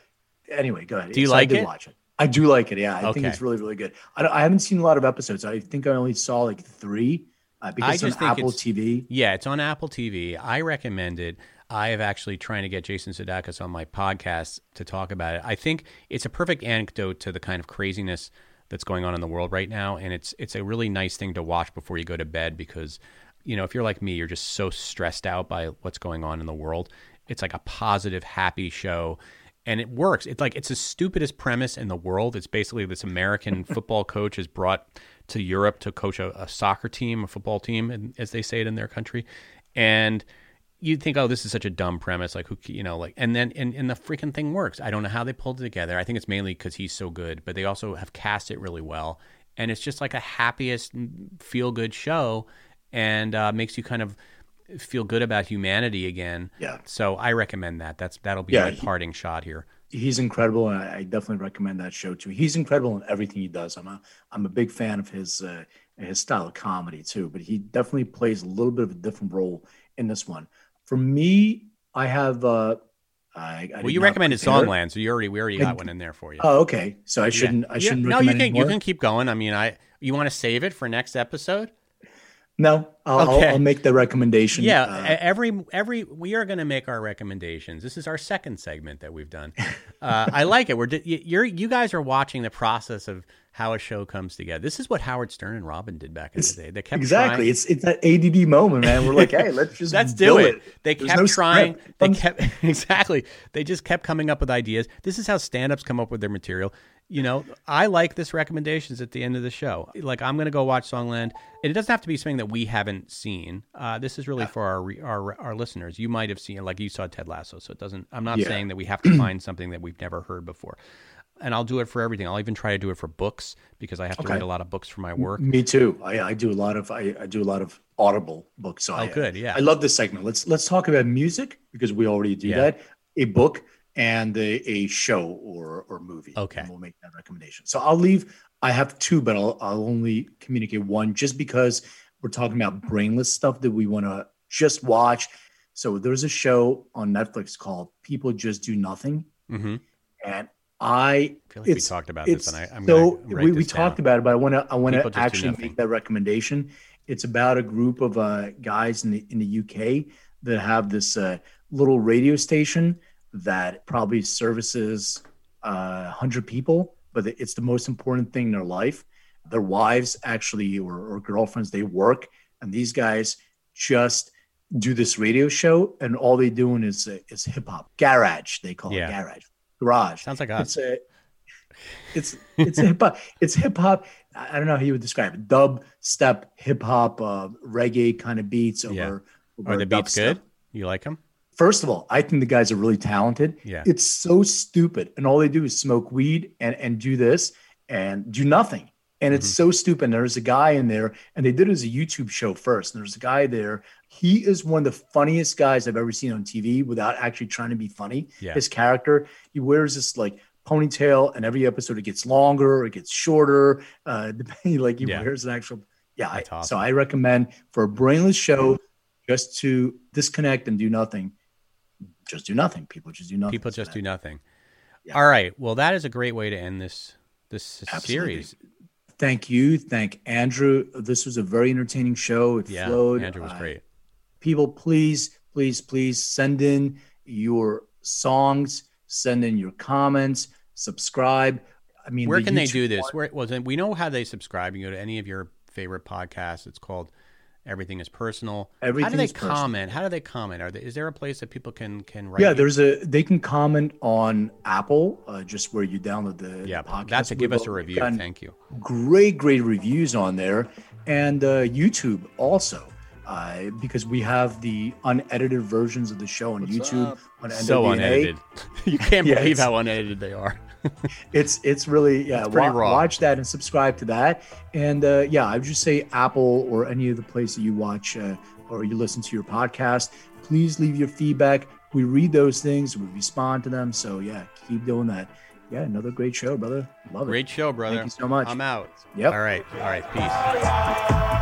anyway, go ahead. Do you So I like did it? Watch it. I do like it. Yeah, I think it's really, really good. I, I haven't seen a lot of episodes. I think I only saw like three uh, because just it's on think Apple TV. Yeah, it's on Apple TV. I recommend it. I have actually trying to get Jason Sudeikis on my podcast to talk about it. I think it's a perfect anecdote to the kind of craziness that's going on in the world right now, and it's it's a really nice thing to watch before you go to bed because, you know, if you're like me, you're just so stressed out by what's going on in the world. It's like a positive, happy show. And it works. It's like it's the stupidest premise in the world. It's basically this American football coach is brought to Europe to coach a, a soccer team, a football team, as they say it in their country. And you'd think, oh, this is such a dumb premise. Like, who, you know, like, and then, and, and the freaking thing works. I don't know how they pulled it together. I think it's mainly because he's so good, but they also have cast it really well. And it's just like a happiest, feel good show and uh, makes you kind of feel good about humanity again. Yeah. So I recommend that. That's, that'll be Yeah, my he- parting shot here. He's incredible, and I I definitely recommend that show too. He's incredible in everything he does. I'm a I'm a big fan of his uh, his style of comedy too. But he definitely plays a little bit of a different role in this one. For me, I have. Uh, I, I Well, you recommended prepare- Songland, so you already, we already I got one in there for you. Oh, okay. So I shouldn't. I shouldn't. No, you can, you can keep going. I mean, I, you want to save it for next episode? No, I'll, Okay. I'll, I'll make the recommendation. Yeah, uh, every every we are going to make our recommendations. This is our second segment that we've done. Uh, I like it. We're you're you guys are watching the process of how a show comes together. This is what Howard Stern and Robin did back in the day. They kept exactly. trying- It's it's that ADD moment, man. We're like, hey, let's just Let's do do it. They There's kept no trying. script. They kept exactly. They just kept coming up with ideas. This is how stand-ups come up with their material. You know, I like this recommendations at the end of the show. Like I'm going to go watch Songland. And it doesn't have to be something that we haven't seen. Uh, this is really for our, our our listeners. You might have seen, like you saw Ted Lasso, so it doesn't. I'm not Yeah. saying that we have to find something that we've never heard before. And I'll do it for everything. I'll even try to do it for books because I have to Okay. write a lot of books for my work. Me too. I, I do a lot of I, I do a lot of audible books. So Oh, I, good, yeah. I love this segment. Let's let's talk about music because we already do Yeah. that. A book and a, a show or or movie. Okay. And we'll make that recommendation. So I'll leave. I have two, but I'll I'll only communicate one just because we're talking about brainless stuff that we want to just watch. So there's a show on Netflix called People Just Do Nothing, hmm and I I feel like we talked about this, and I, I'm so going to write we, we talked about it, but I want to I want to actually make that recommendation. It's about a group of uh, guys in the in the UK that have this uh, little radio station that probably services uh, hundred people, but it's the most important thing in their life. Their wives actually or, or girlfriends they work, and these guys just do this radio show, and all they doing is uh, is hip hop garage. They call Yeah. it garage garage. Sounds like us. It's a it's it's hip hop. It's hip hop. I don't know how you would describe it. Dub step, hip hop, uh, reggae kind of beats over. Yeah. over Are the beats good? You like them? First of all, I think the guys are really talented. Yeah. It's so stupid, and all they do is smoke weed and and do this and do nothing. And it's Mm-hmm. so stupid. And there's a guy in there, and they did it as a YouTube show first. And there's a guy there. He is one of the funniest guys I've ever seen on TV without actually trying to be funny. Yeah. His character, he wears this like ponytail, and every episode it gets longer, it gets shorter. Uh, depending, like he Yeah. wears an actual. Yeah. I- awesome. So I recommend for a brainless show, just to disconnect and do nothing. Just do nothing. People just do nothing. People just do nothing. Yeah. All right. Well, that is a great way to end this this Absolutely. series. Thank you. Thank Andrew. This was a very entertaining show. It Yeah, flowed. Andrew was Uh, great. people, please, please, please send in your songs, send in your comments, subscribe. I mean, Where the can they do this? one- Where well, we know how they subscribe. You go to any of your favorite podcasts. It's called Everything Is Personal. how do they is Personal. comment? How do they comment? Are they, is there a place that people can can write? Yeah, you? there's a. They can comment on Apple, uh, just where you download the yeah. the podcast. That's to give us a review. Thank you. Great, great reviews on there, and uh, YouTube also. Uh, because we have the unedited versions of the show on YouTube on So NWA. unedited. you can't Yeah, believe it's- how unedited they are. It's it's really yeah. pretty wa-. Watch that and subscribe to that. And uh, yeah, I would just say Apple or any of the places you watch uh, or you listen to your podcast. Please leave your feedback. We read those things. We respond to them. So yeah, keep doing that. Yeah, another great show, brother. Love it. Great show, brother. Thank you so much. I'm out. Yep. All right. All right. Peace.